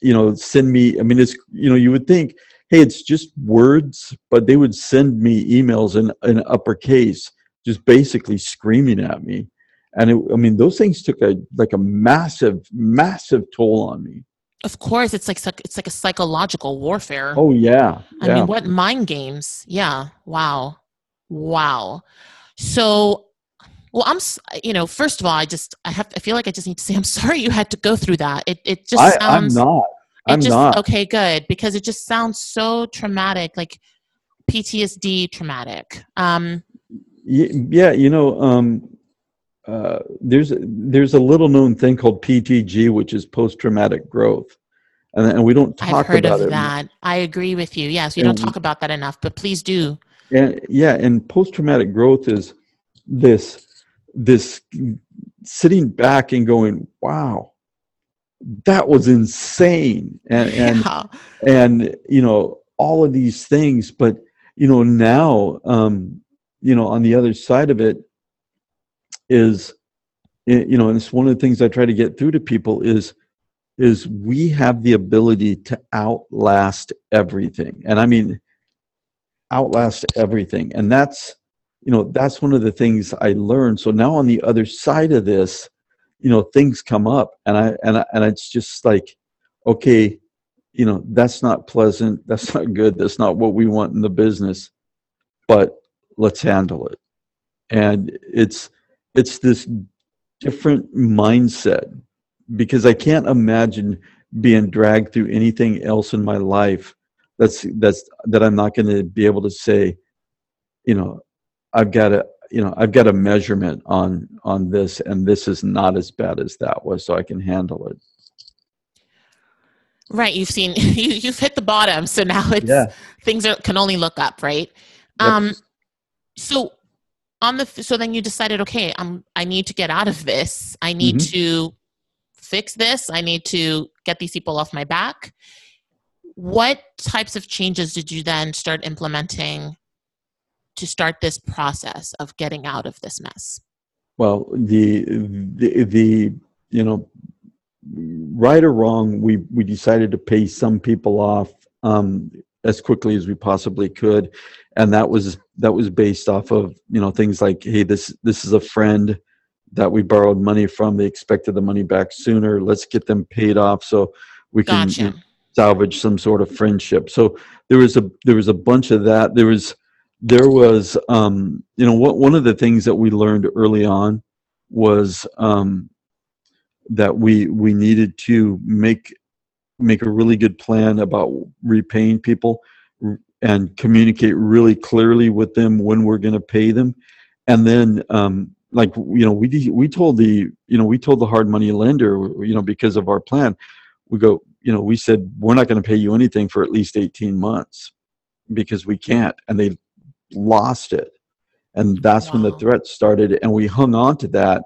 you know send me. I mean, it's you know, you would think, hey, it's just words, but they would send me emails in in uppercase, just basically screaming at me. And it, I mean, those things took a like a massive, massive toll on me. Of course, it's like it's like a psychological warfare. Oh yeah, yeah. I mean, what mind games? Yeah. Wow. Wow. So well, I'm, you know, first of all, I just, I have, I feel like I just need to say, I'm sorry you had to go through that. It, it just I, sounds. I'm not. I'm just, not. Okay, good, because it just sounds so traumatic, like PTSD traumatic. Um, yeah, you know, um, uh, there's there's a little known thing called PTG, which is post traumatic growth, and, and we don't talk about it. I've heard about of it. that. I agree with you. Yes, we and, don't talk about that enough, but please do. And yeah, and post traumatic growth is this this sitting back and going, wow, that was insane. And, and, yeah. and, you know, all of these things, but, you know, now, um, you know, on the other side of it is, you know, and it's one of the things I try to get through to people is, is we have the ability to outlast everything. And I mean, outlast everything and that's you know that's one of the things i learned. So now on the other side of this you know things come up and i and I, and it's just like okay you know that's not pleasant that's not good that's not what we want in the business but let's handle it. And it's it's this different mindset because i can't imagine being dragged through anything else in my life that's that's that i'm not going to be able to say you know i've got a you know i've got a measurement on on this and this is not as bad as that was so i can handle it right you've seen you, you've hit the bottom so now it's yeah. things are, can only look up right yep. um so on the so then you decided okay i'm i need to get out of this i need mm-hmm. to fix this i need to get these people off my back what types of changes did you then start implementing to start this process of getting out of this mess? Well the the, the you know right or wrong we we decided to pay some people off um, as quickly as we possibly could. And that was that was based off of you know things like hey this this is a friend that we borrowed money from. They expected the money back sooner. Let's get them paid off so we can gotcha. you salvage some sort of friendship. So there was a there was a bunch of that. There was there was um you know what one of the things that we learned early on was um that we we needed to make make a really good plan about repaying people and communicate really clearly with them when we're going to pay them. And then um, like you know we we told the you know we told the hard money lender you know because of our plan we go you know we said we're not going to pay you anything for at least 18 months because we can't. And they lost it. And that's wow. when the threat started and we hung on to that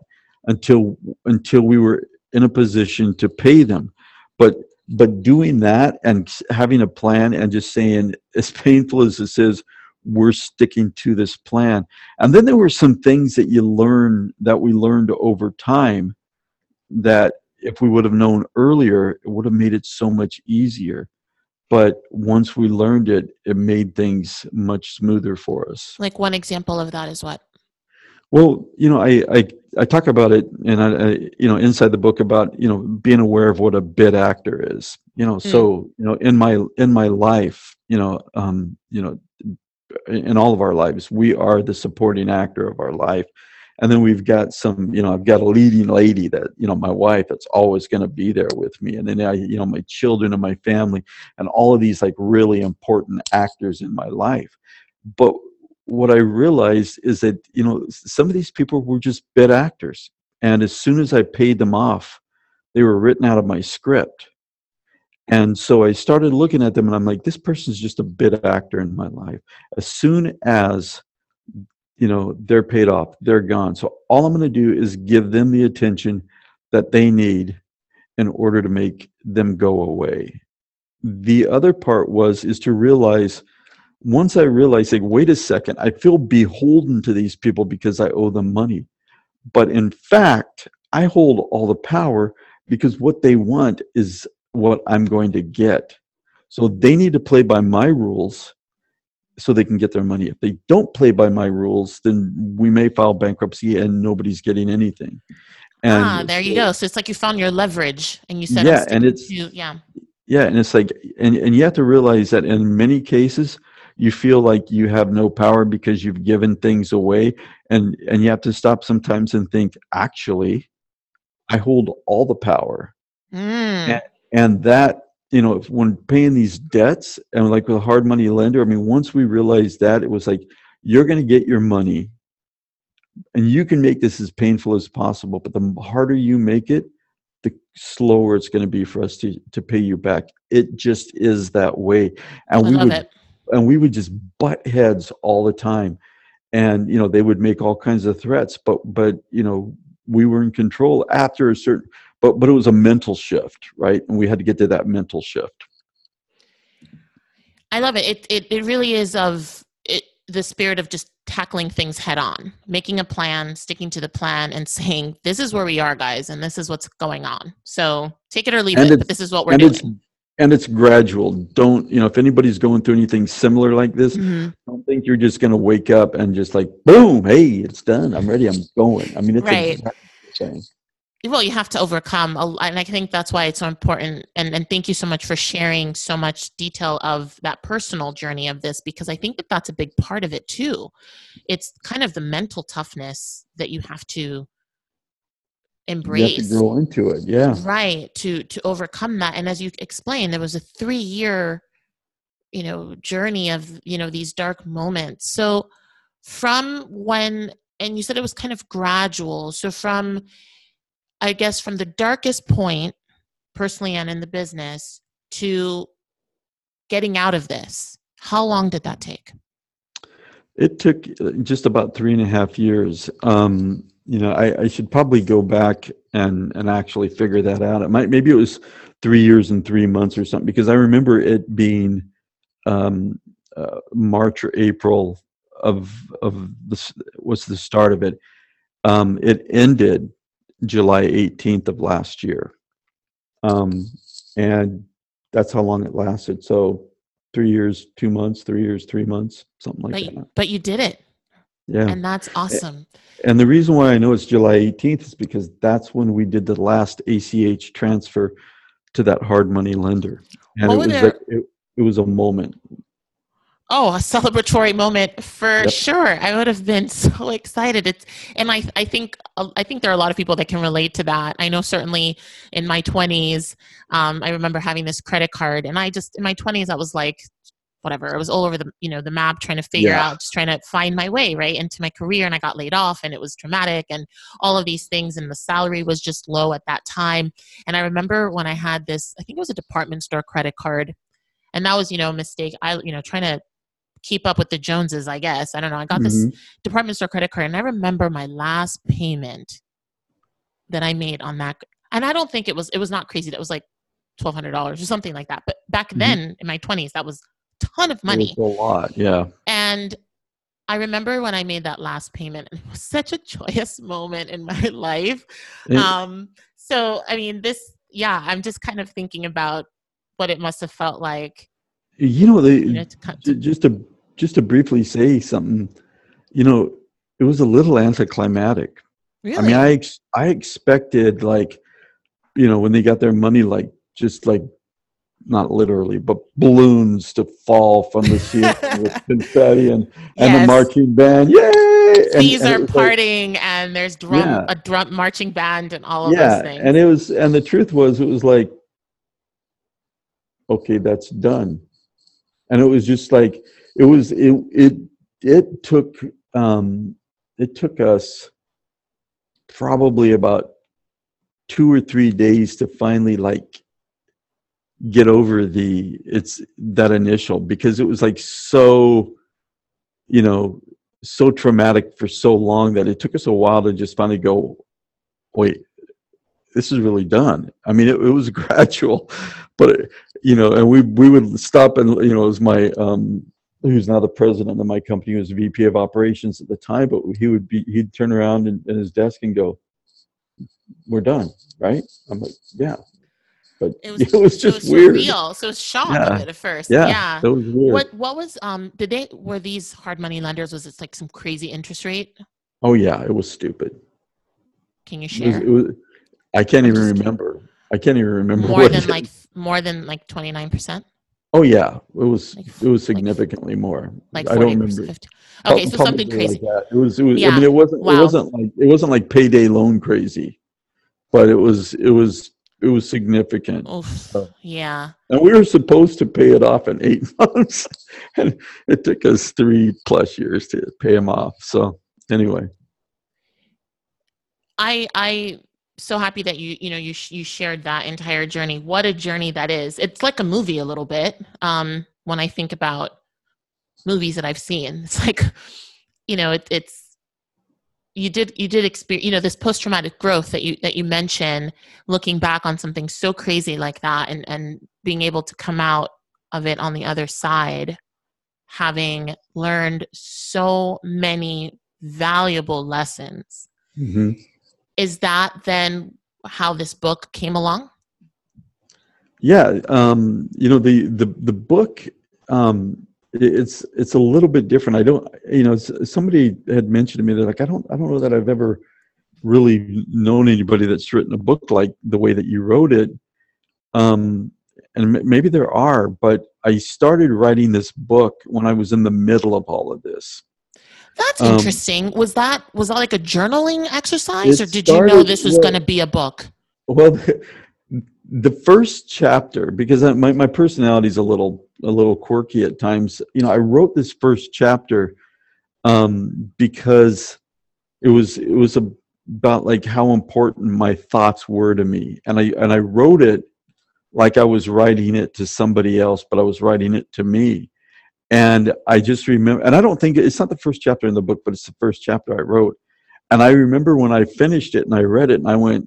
until until we were in a position to pay them. But but doing that and having a plan and just saying as painful as this is we're sticking to this plan. And then there were some things that you learn that we learned over time that if we would have known earlier it would have made it so much easier but once we learned it it made things much smoother for us like one example of that is what well, you know, I, I, I talk about it, and I, I, you know, inside the book about you know being aware of what a bit actor is. You know, mm. so you know, in my in my life, you know, um, you know, in all of our lives, we are the supporting actor of our life, and then we've got some, you know, I've got a leading lady that you know, my wife that's always going to be there with me, and then I, you know, my children and my family, and all of these like really important actors in my life, but what I realized is that you know some of these people were just bit actors, and as soon as I paid them off, they were written out of my script. And so I started looking at them, and I'm like, this person's just a bit actor in my life. As soon as you know they're paid off, they're gone. So all I'm going to do is give them the attention that they need in order to make them go away. The other part was is to realize once I realized, like, wait a second, I feel beholden to these people because I owe them money. But in fact, I hold all the power because what they want is what I'm going to get. So they need to play by my rules so they can get their money. If they don't play by my rules, then we may file bankruptcy and nobody's getting anything. And ah, there you go. So it's like you found your leverage and you said, yeah, and it's, to, yeah. Yeah, and it's like, and, and you have to realize that in many cases, you feel like you have no power because you've given things away and and you have to stop sometimes and think actually i hold all the power mm. and, and that you know when paying these debts and like with a hard money lender i mean once we realized that it was like you're going to get your money and you can make this as painful as possible but the harder you make it the slower it's going to be for us to, to pay you back. It just is that way. And I we would it. and we would just butt heads all the time. And you know they would make all kinds of threats but but you know we were in control after a certain but but it was a mental shift right and we had to get to that mental shift i love it it it, it really is of it, the spirit of just tackling things head on making a plan sticking to the plan and saying this is where we are guys and this is what's going on so take it or leave and it but this is what we're doing and it's gradual. Don't you know if anybody's going through anything similar like this? hmm Don't think you're just going to wake up and just like boom, hey, it's done. I'm ready. I'm going. I mean, it's Right. exactly. Well you have to overcome a- and i think that's why it's so important and, and thank you so much for sharing so much detail of that personal journey of this because i think that that's a big part of it too it's kind of the mental toughness that you have to You have embrace to grow into it. Yeah. right to to overcome that and as you explained there was a three year you know journey of you know these dark moments so from when and you said it was kind of gradual so from i guess from the darkest point personally and in the business to getting out of this how long did that take It took uh, just about three and a half years. Um, you know, I, I should probably go back and and actually figure that out. It might maybe it was three years and three months or something because I remember it being um, uh, March or April of of this was the start of it. Um, it ended July 18th of last year, um, and that's how long it lasted. So three years, two months, three years, three months, something like but, that. but you did it Yeah. and that's awesome And the reason why I know it's July 18th is because that's when we did the last ACH transfer to that hard money lender. And it was like, it, it was a moment. Oh, a celebratory moment for Yep. sure. I would have been so excited. It's and I I think uh, I think there are a lot of people that can relate to that. I know certainly in my 20s, um, I remember having this credit card, and I just in my 20s I was like, whatever. I was all over the you know the map trying to figure Yeah. out, just trying to find my way right into my career, and I got laid off, and it was traumatic, and all of these things, and the salary was just low at that time. And I remember when I had this, I think it was a department store credit card, and that was you know a mistake. I you know trying to keep up with the Joneses, I guess. I don't know. I got this Mhm. department store credit card, and I remember my last payment that I made on that. And I don't think it was it was not crazy. That was like twelve hundred dollars or something like that. But back Mhm. then in my twenties, that was a ton of money. a lot. Yeah. And I remember when I made that last payment, and it was such a joyous moment in my life. It- Um, so I mean, this, yeah, I'm just kind of thinking about what it must have felt like. you know, they, You know, to, Ju- just to just to briefly say something you know it was a little anticlimactic. Really, i mean i ex- i expected like you know when they got their money like just like not literally but balloons to fall from the ceiling with confetti and and the marching band. Yay! These and are was like- and there's drum, Yeah. a drum marching band, and all of yeah those things. and it was and the truth was it was like okay that's done. And it was just like it was it it it took um it took us probably about two or three days to finally like get over the it's that initial because it was like so you know so traumatic for so long that it took us a while to just finally go wait this is really done. I mean it, it was gradual but it, you know and we we would stop and you know it was my um who's now the president of my company, who was VP of operations at the time, but he would be, he'd turn around in, in his desk and go, we're done, right? I'm like, yeah. But it was, it was just it was weird. surreal. So it was shock Yeah. at first. Yeah, yeah. that was weird. What what was um did they were these hard money lenders was it like some crazy interest rate? Oh yeah, it was stupid. Can you share? it was, I can't I'm even remember. I can't even remember More what than like more than like twenty nine percent? Oh yeah, it was. Like It was like- significantly more. Like I don't percent remember. fifty. Okay, so Prob- something probably crazy. Like that. It was. It was. I Yeah. mean, it wasn't. Wow. It wasn't like. It wasn't like payday loan crazy, but it was. It was. It was significant. Oof. Oh. Yeah. And we were supposed to pay it off in eight months, and it took us three plus years to pay them off. So anyway, I I so happy that you you know you you shared that entire journey. What a journey that is. It's like a movie a little bit. Um, when I think about movies that I've seen, it's like you know it, it's you did you did experience you know this post traumatic growth that you that you mentioned. Looking back on something so crazy like that, and and being able to come out of it on the other side, having learned so many valuable lessons is that then how this book came along Yeah, um, you know the the the book. Um, it's it's a little bit different. I don't, you know, somebody had mentioned to me that like I don't I don't know that I've ever really known anybody that's written a book like the way that you wrote it. Um, and maybe there are, but I started writing this book when I was in the middle of all of this. That's um, interesting. Was that was that like a journaling exercise, or did started, you know this was well, going to be a book? Well, the, the first chapter, because I, my my personality is a little a little quirky at times. You know, I wrote this first chapter um, because it was it was a, about like how important my thoughts were to me, and I and I wrote it like I was writing it to somebody else, but I was writing it to me. And I just remember, and I don't think it's not the first chapter in the book, but it's the first chapter I wrote. And I remember when I finished it and I read it and I went,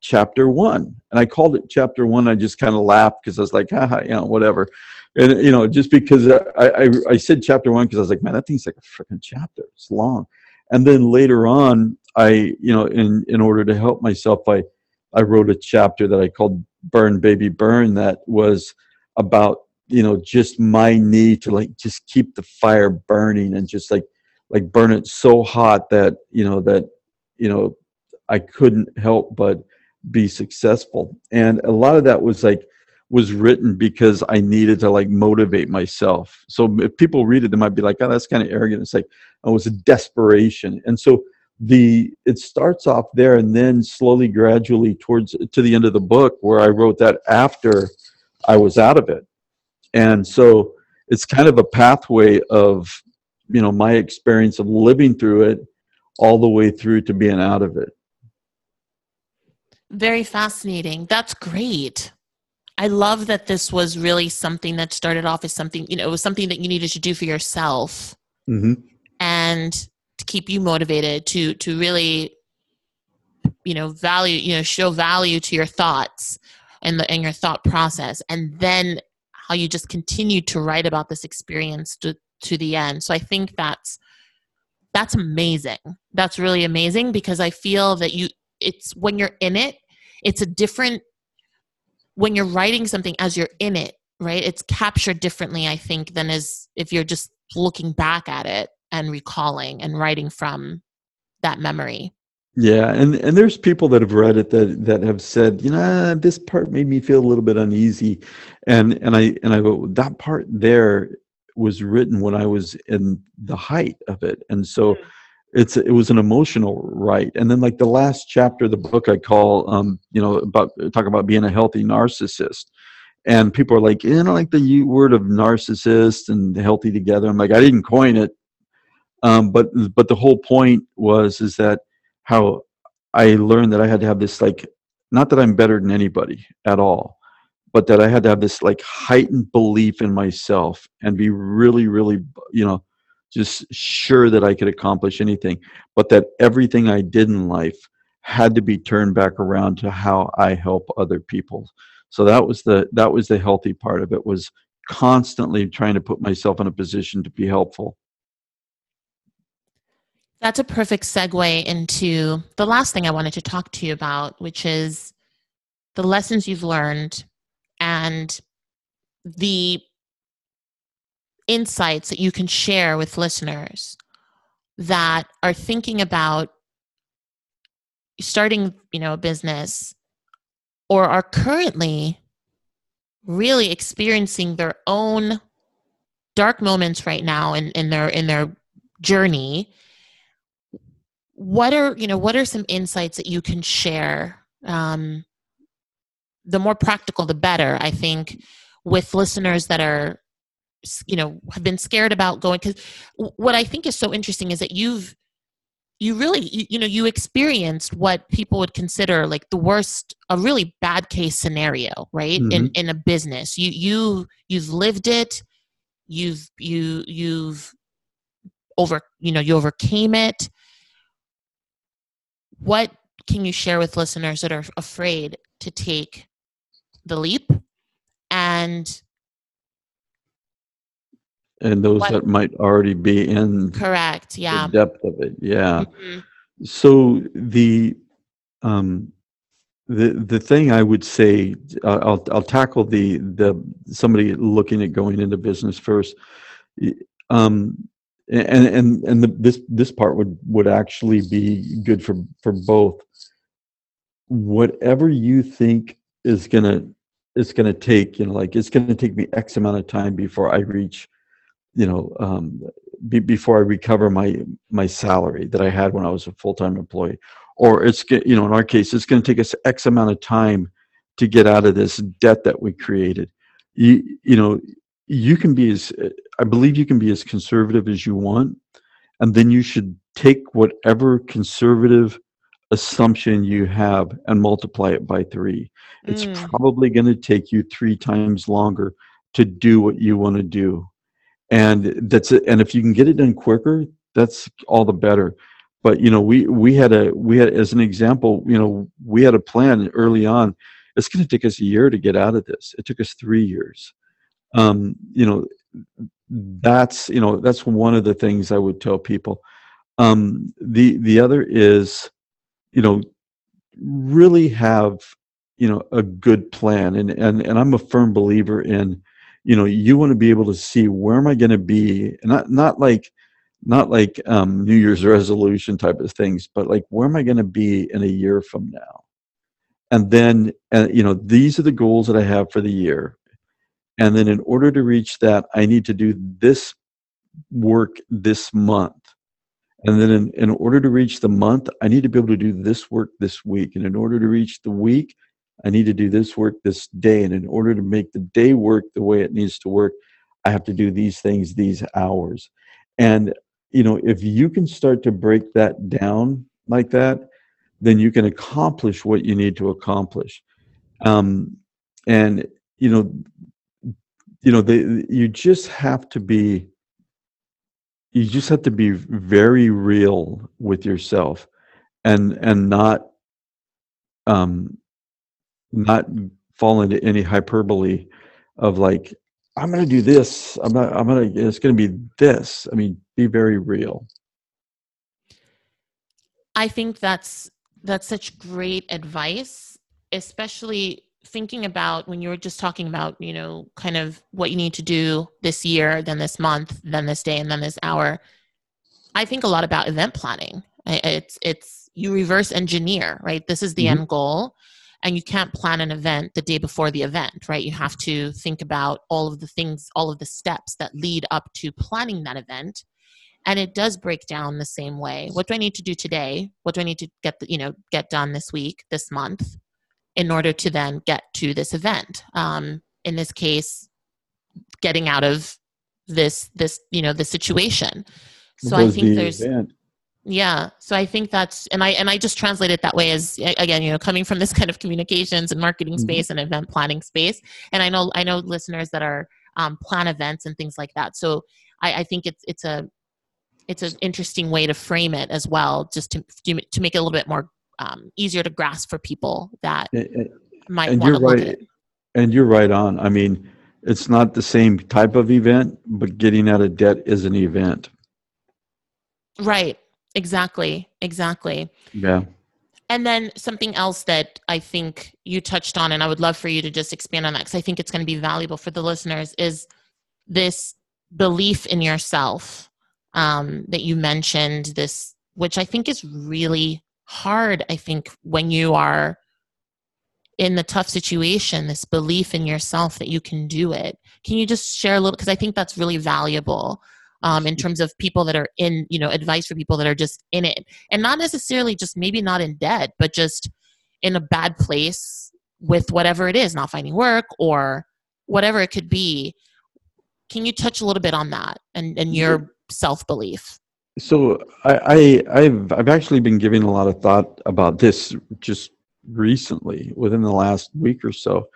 chapter one. And I called it chapter one. I just kind of laughed because I was like, haha, you know, whatever. And, you know, just because I, I, I said chapter one because I was like, man, that thing's like a freaking chapter. It's long. And then later on, I, you know, in, in order to help myself, I, I wrote a chapter that I called burn baby burn that was about you know just my need to like just keep the fire burning and just like like burn it so hot that you know that you know i couldn't help but be successful. And a lot of that was like was written because i needed to like motivate myself. So if people read it they might be like oh that's kind of arrogant. It's like oh, it was a desperation. And so the it starts off there and then slowly gradually towards to the end of the book where i wrote that after i was out of it and so it's kind of a pathway of you know my experience of living through it all the way through to being out of it. Very fascinating. That's great. I love that this was really something that started off as something you know it was something that you needed to do for yourself mm-hmm. and to keep you motivated to to really you know value you know show value to your thoughts and the and your thought process. And then how you just continue to write about this experience to to the end. So i think that's that's amazing. That's really amazing because i feel that you it's when you're in it it's a different when you're writing something as you're in it right? It's captured differently i think than as if you're just looking back at it and recalling and writing from that memory. Yeah, and and there's people that have read it that that have said, you know, this part made me feel a little bit uneasy, and and I and I go that part there was written when I was in the height of it, and so mm. it's it was an emotional write. And then like the last chapter of the book, I call um you know about talk about being a healthy narcissist, and people are like, you know, like the word of narcissist and healthy together. I'm like, I didn't coin it. Um, but but the whole point was is that how I learned that I had to have this like not that I'm better than anybody at all, but that I had to have this like heightened belief in myself and be really really you know just sure that I could accomplish anything, but that everything I did in life had to be turned back around to how I help other people. So that was the that was the healthy part of it was constantly trying to put myself in a position to be helpful. That's a perfect segue into the last thing I wanted to talk to you about, which is the lessons you've learned and the insights that you can share with listeners that are thinking about starting, you know, a business or are currently really experiencing their own dark moments right now in, in their in their journey what are you know what are some insights that you can share um, the more practical the better i think with listeners that are you know have been scared about going because what i think is so interesting is that you've you really you, you know you experienced what people would consider like the worst a really bad case scenario right mm-hmm. in in a business you you you've lived it you've you you've over you know you overcame it what can you share with listeners that are afraid to take the leap and and those what, that might already be in correct yeah the depth of it yeah mm-hmm. so the um the the thing I would say, uh, I'll I'll tackle the the somebody looking at going into business first. Um, and and and the, this this part would would actually be good for for both. Whatever you think is gonna is gonna take, you know, like it's gonna take me X amount of time before I reach, you know, um, be, before I recover my my salary that I had when I was a full time employee, or it's you know in our case it's to take us X amount of time to get out of this debt that we created. You you know you can be as I believe you can be as conservative as you want, and then you should take whatever conservative assumption you have and multiply it by three. Mm. It's probably going to take you three times longer to do what you want to do. And that's it and if you can get it done quicker that's all the better. But you know we we had a we had as an example you know we had a plan early on. It's going to take us a year to get out of this. It took us three years um you know that's you know that's one of the things i would tell people. Um the the other is you know really have you know a good plan. And and and i'm a firm believer in you know you want to be able to see where am i going to be not not like not like um, new year's resolution type of things but like where am i going to be in a year from now? And then uh, you know these are the goals that i have for the year and then in order to reach that i need to do this work this month and then in, in order to reach the month i need to be able to do this work this week and in order to reach the week I need to do this work this day. And in order to make the day work the way it needs to work, I have to do these things these hours. And, you know, if you can start to break that down like that, then you can accomplish what you need to accomplish. Um, and, you know, you know, they, you just have to be, you just have to be very real with yourself and, and not, um, not fall into any hyperbole of like i'm to do this. I'm not i'm to it's to be this. I mean be very real. I think that's that's such great advice especially thinking about when you were just talking about you know kind of what you need to do this year then this month then this day and then this hour i think a lot about event planning. It's it's you reverse engineer right? This is the mm-hmm. end goal and you can't plan an event the day before the event right? You have to think about all of the things all of the steps that lead up to planning that event and it does break down the same way. What do i need to do today? What do i need to get the, you know get done this week this month in order to then get to this event. Um, in this case getting out of this this you know the situation. So i think the there's event. Yeah so i think that's and i and i just translate it that way as again you know coming from this kind of communications and marketing mm-hmm. space and event planning space. And i know i know listeners that are um, plan events and things like that. So I, I think it's it's a it's an interesting way to frame it as well just to to make it a little bit more um, easier to grasp for people that and, might want to look right. and you're right on i mean it's not the same type of event but getting out of debt is an event right Exactly. Exactly. Yeah. And then something else that I think you touched on, and I would love for you to just expand on that because I think it's going to be valuable for the listeners, is this belief in yourself um, that you mentioned, this, which I think is really hard, I think, when you are in the tough situation, this belief in yourself that you can do it. Can you just share a little? Because I think that's really valuable um, in terms of people that are in, you know, advice for people that are just in it and not necessarily just maybe not in debt, but just in a bad place with whatever it is, not finding work or whatever it could be. Can you touch a little bit on that and, and your self belief? So I, I I've I've actually been giving a lot of thought about this just recently within the last week or so.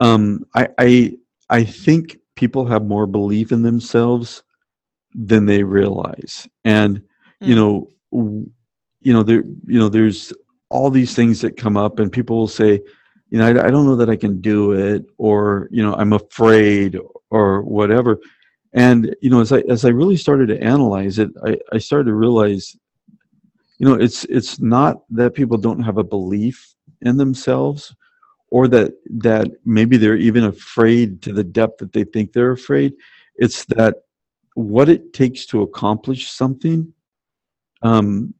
Um, I I I think people have more belief in themselves than they realize and you hmm. know you know there you know there's all these things that come up and people will say you know I, I, don't know that i can do it or you know i'm afraid or whatever and you know as i as i really started to analyze it i, I started to realize you know it's it's not that people don't have a belief in themselves or that that maybe they're even afraid to the depth that they think they're afraid. It's that what it takes to accomplish something um,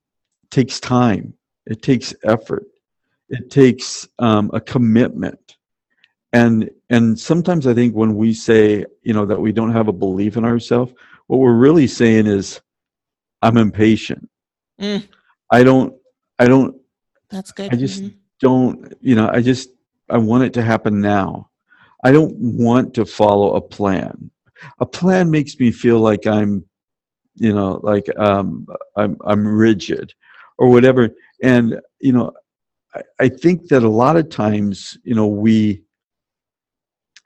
takes time. It takes effort. It takes um, a commitment. And and sometimes i think when we say you know that we don't have a belief in ourselves what we're really saying is i'm impatient Mm. i don't i don't That's good. I just Mhm. don't, you know, I just, I want it to happen now. I don't want to follow a plan. A plan makes me feel like I'm, you know, like um, I'm, I'm rigid or whatever. And, you know, I, I think that a lot of times, you know, we,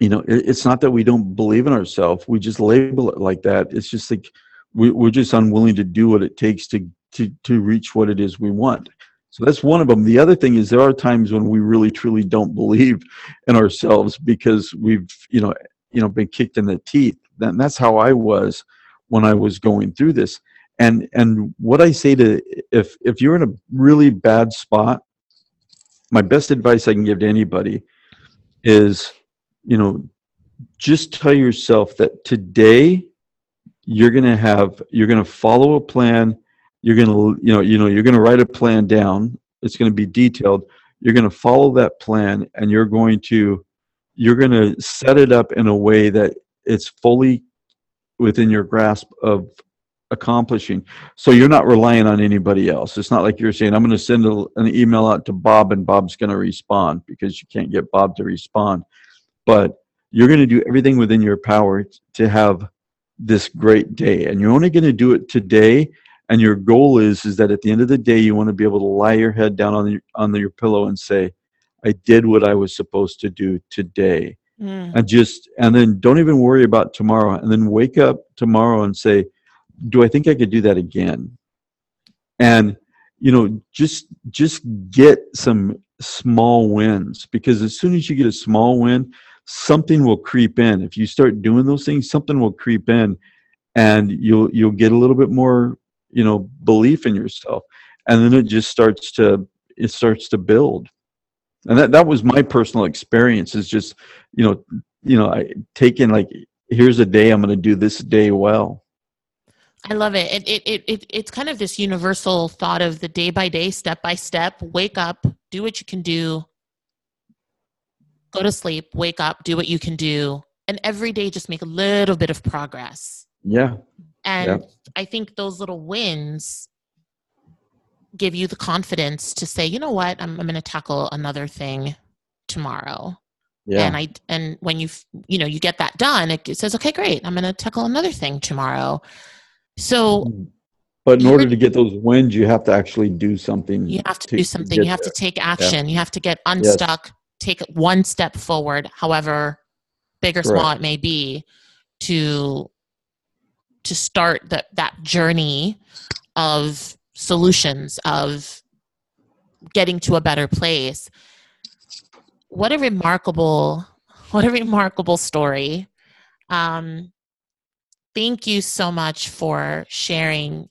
you know, it, it's not that we don't believe in ourselves. We just label it like that. It's just like we, we're just unwilling to do what it takes to, to, to reach what it is we want. So that's one of them. The other thing is there are times when we really truly don't believe in ourselves because we've, you know, you know, been kicked in the teeth. And that's how I was when I was going through this. And and what I say to if if you're in a really bad spot, my best advice I can give to anybody is, you know, just tell yourself that today you're going to have you're going to follow a plan. You're going to you know you know you're going to write a plan down. It's going to be detailed. You're going to follow that plan and you're going to you're going to set it up in a way that it's fully within your grasp of accomplishing. So you're not relying on anybody else. It's not like you're saying i'm going to send a, an email out to bob and bob's going to respond because you can't get bob to respond but you're going to do everything within your power to have this great day. And you're only going to do it today and your goal is is that at the end of the day you want to be able to lie your head down on your, on your pillow and say i did what i was supposed to do today. Mm. and just and then don't even worry about tomorrow and then wake up tomorrow and say do i think i could do that again? And you know just just get some small wins because as soon as you get a small win something will creep in if you start doing those things something will creep in and you'll you'll get a little bit more you know belief in yourself and then it just starts to it starts to build and that that was my personal experience is just you know you know i taking like here's a day i'm going to do this day well I love it. It, it, it, it. It's kind of this universal thought of the day by day, step by step, wake up, do what you can do, go to sleep, wake up, do what you can do, and every day just make a little bit of progress. yeah And I think those little wins give you the confidence to say, you know what, I'm, I'm going to tackle another thing tomorrow. yeah And I and when you you know you get that done, it, says, okay, great, I'm going to tackle another thing tomorrow. So mm-hmm. but in order were- to get those wins you have to actually do something you have to, to do something. You have to take action. You have to get Yes. Take one step forward, however big or small Correct. it may be, to to start that that journey of solutions of getting to a better place. What a remarkable, what a remarkable story. Um, thank you so much for sharing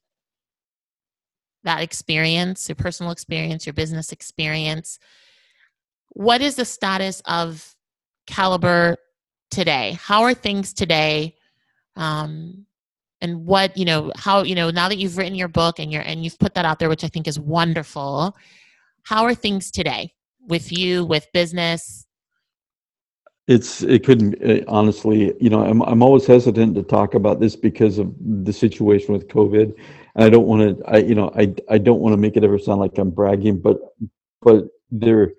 that experience, your personal experience, your business experience. What is the status of Caliber today? How are things today? Um, and what you know, how you know now that you've written your book and you're and you've put that out there, which I think is wonderful. How are things today with you, with business? it's it couldn't honestly you know I'm, I'm always hesitant to talk about this because of the situation with covid and i don't want to i you know i i don't want to make it ever sound like i'm bragging but but there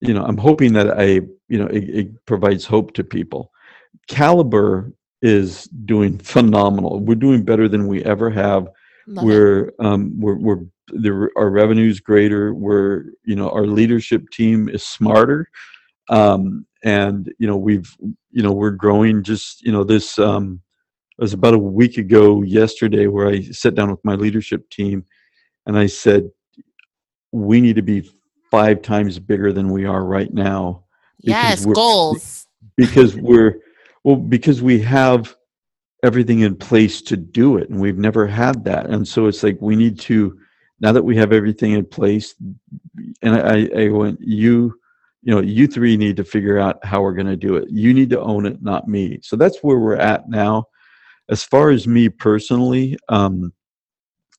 you know i'm hoping that i you know it, it provides hope to people. Caliber is doing phenomenal. We're doing better than we ever have. Love we're um we're we're the, our revenues greater. We're you know our leadership team is smarter. Um and you know we've you know we're growing just you know this um it was about a week ago yesterday where i sat down with my leadership team and i said we need to be five times bigger than we are right now Yes, goals. because we're well because we have everything in place to do it and we've never had that and so it's like we need to now that we have everything in place and I, I went, you, you know, you three need to figure out how we're going to do it. You need to own it, not me. So that's where we're at now. As far as me personally, um,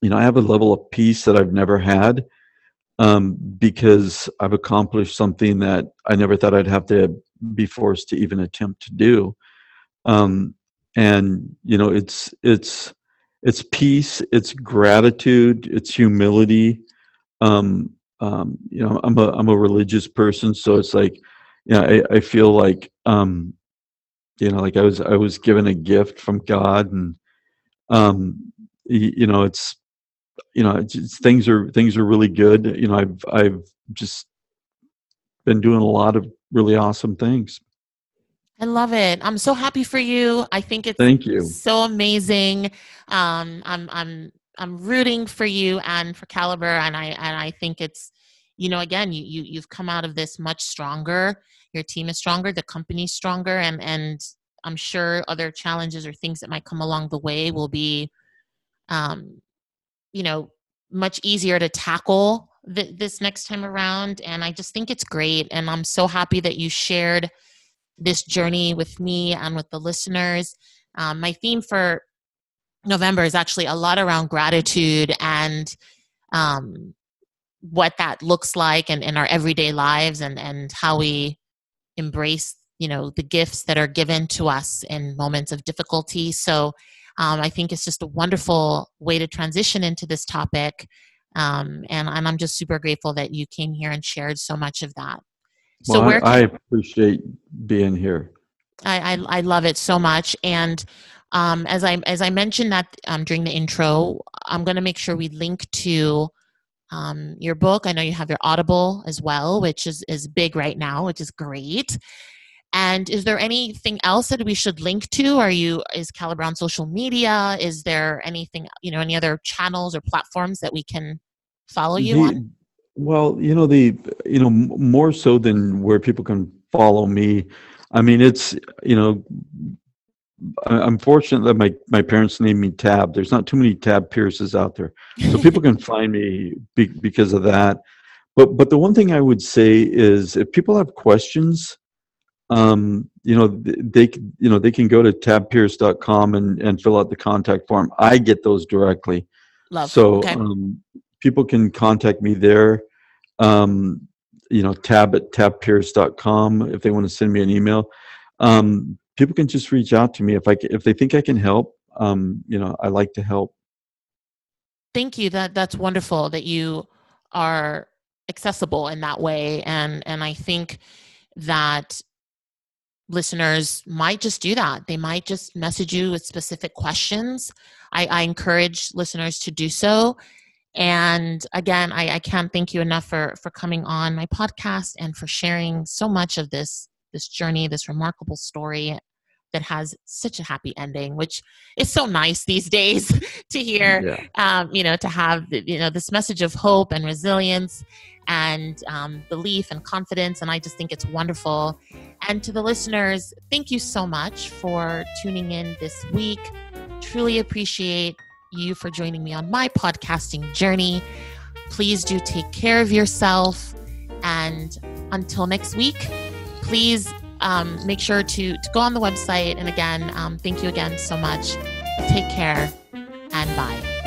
you know, I have a level of peace that I've never had um, because I've accomplished something that I never thought I'd have to be forced to even attempt to do. Um, and you know, it's it's it's peace, it's gratitude, it's humility. Um, um, you know, I'm a I'm a religious person, so it's like, you know, I, I feel like um, you know, like I was I was given a gift from God, and um, you, you know, it's you know, it's, things are things are really good. You know, I've I've just been doing a lot of really awesome things. I love it. I'm so happy for you. I think it's Thank you. so amazing. Um, I'm I'm I'm rooting for you and for Caliber, and I and I think it's, you know, again, you you you've come out of this much stronger. Your team is stronger, the company's stronger, and and I'm sure other challenges or things that might come along the way will be, um, you know, much easier to tackle th- this next time around. And I just think it's great, and I'm so happy that you shared this journey with me and with the listeners. Um, my theme for November is actually a lot around gratitude and um, what that looks like in, in our everyday lives and, and how we embrace you know the gifts that are given to us in moments of difficulty so um, i think it's just a wonderful way to transition into this topic um, and, and i'm just super grateful that you came here and shared so much of that so well, where I, I appreciate being here. I, I, I love it so much, and um, as I as I mentioned that um, during the intro, I'm going to make sure we link to um, your book. I know you have your Audible as well, which is is big right now, which is great. And is there anything else that we should link to? Are you is Caliber on social media? Is there anything you know any other channels or platforms that we can follow you the, on? Well, you know the you know more so than where people can follow me. I mean, it's you know, I'm fortunate that my my parents named me Tab. There's not too many Tab Pierces out there, so people can find me be, because of that. But but the one thing I would say is if people have questions, um, you know they you know they can go to tabpierce.com and and fill out the contact form. I get those directly. Love. So okay. um, people can contact me there um, you know, tab at tabpierce.com if they want to send me an email. Um, people can just reach out to me if I if they think I can help. Um, you know, I like to help. Thank you. That that's wonderful that you are accessible in that way, and and I think that listeners might just do that. They might just message you with specific questions. I, I encourage listeners to do so and again, I, I can't thank you enough for for coming on my podcast and for sharing so much of this this journey, this remarkable story that has such a happy ending, which is so nice these days to hear. Yeah. Um, you know, to have you know this message of hope and resilience and um, belief and confidence, and I just think it's wonderful. And to the listeners, thank you so much for tuning in this week. Truly appreciate you for joining me on my podcasting journey. Please do take care of yourself. And until next week, please um, make sure to, to go on the website. And again, um, thank you again so much. Take care and bye.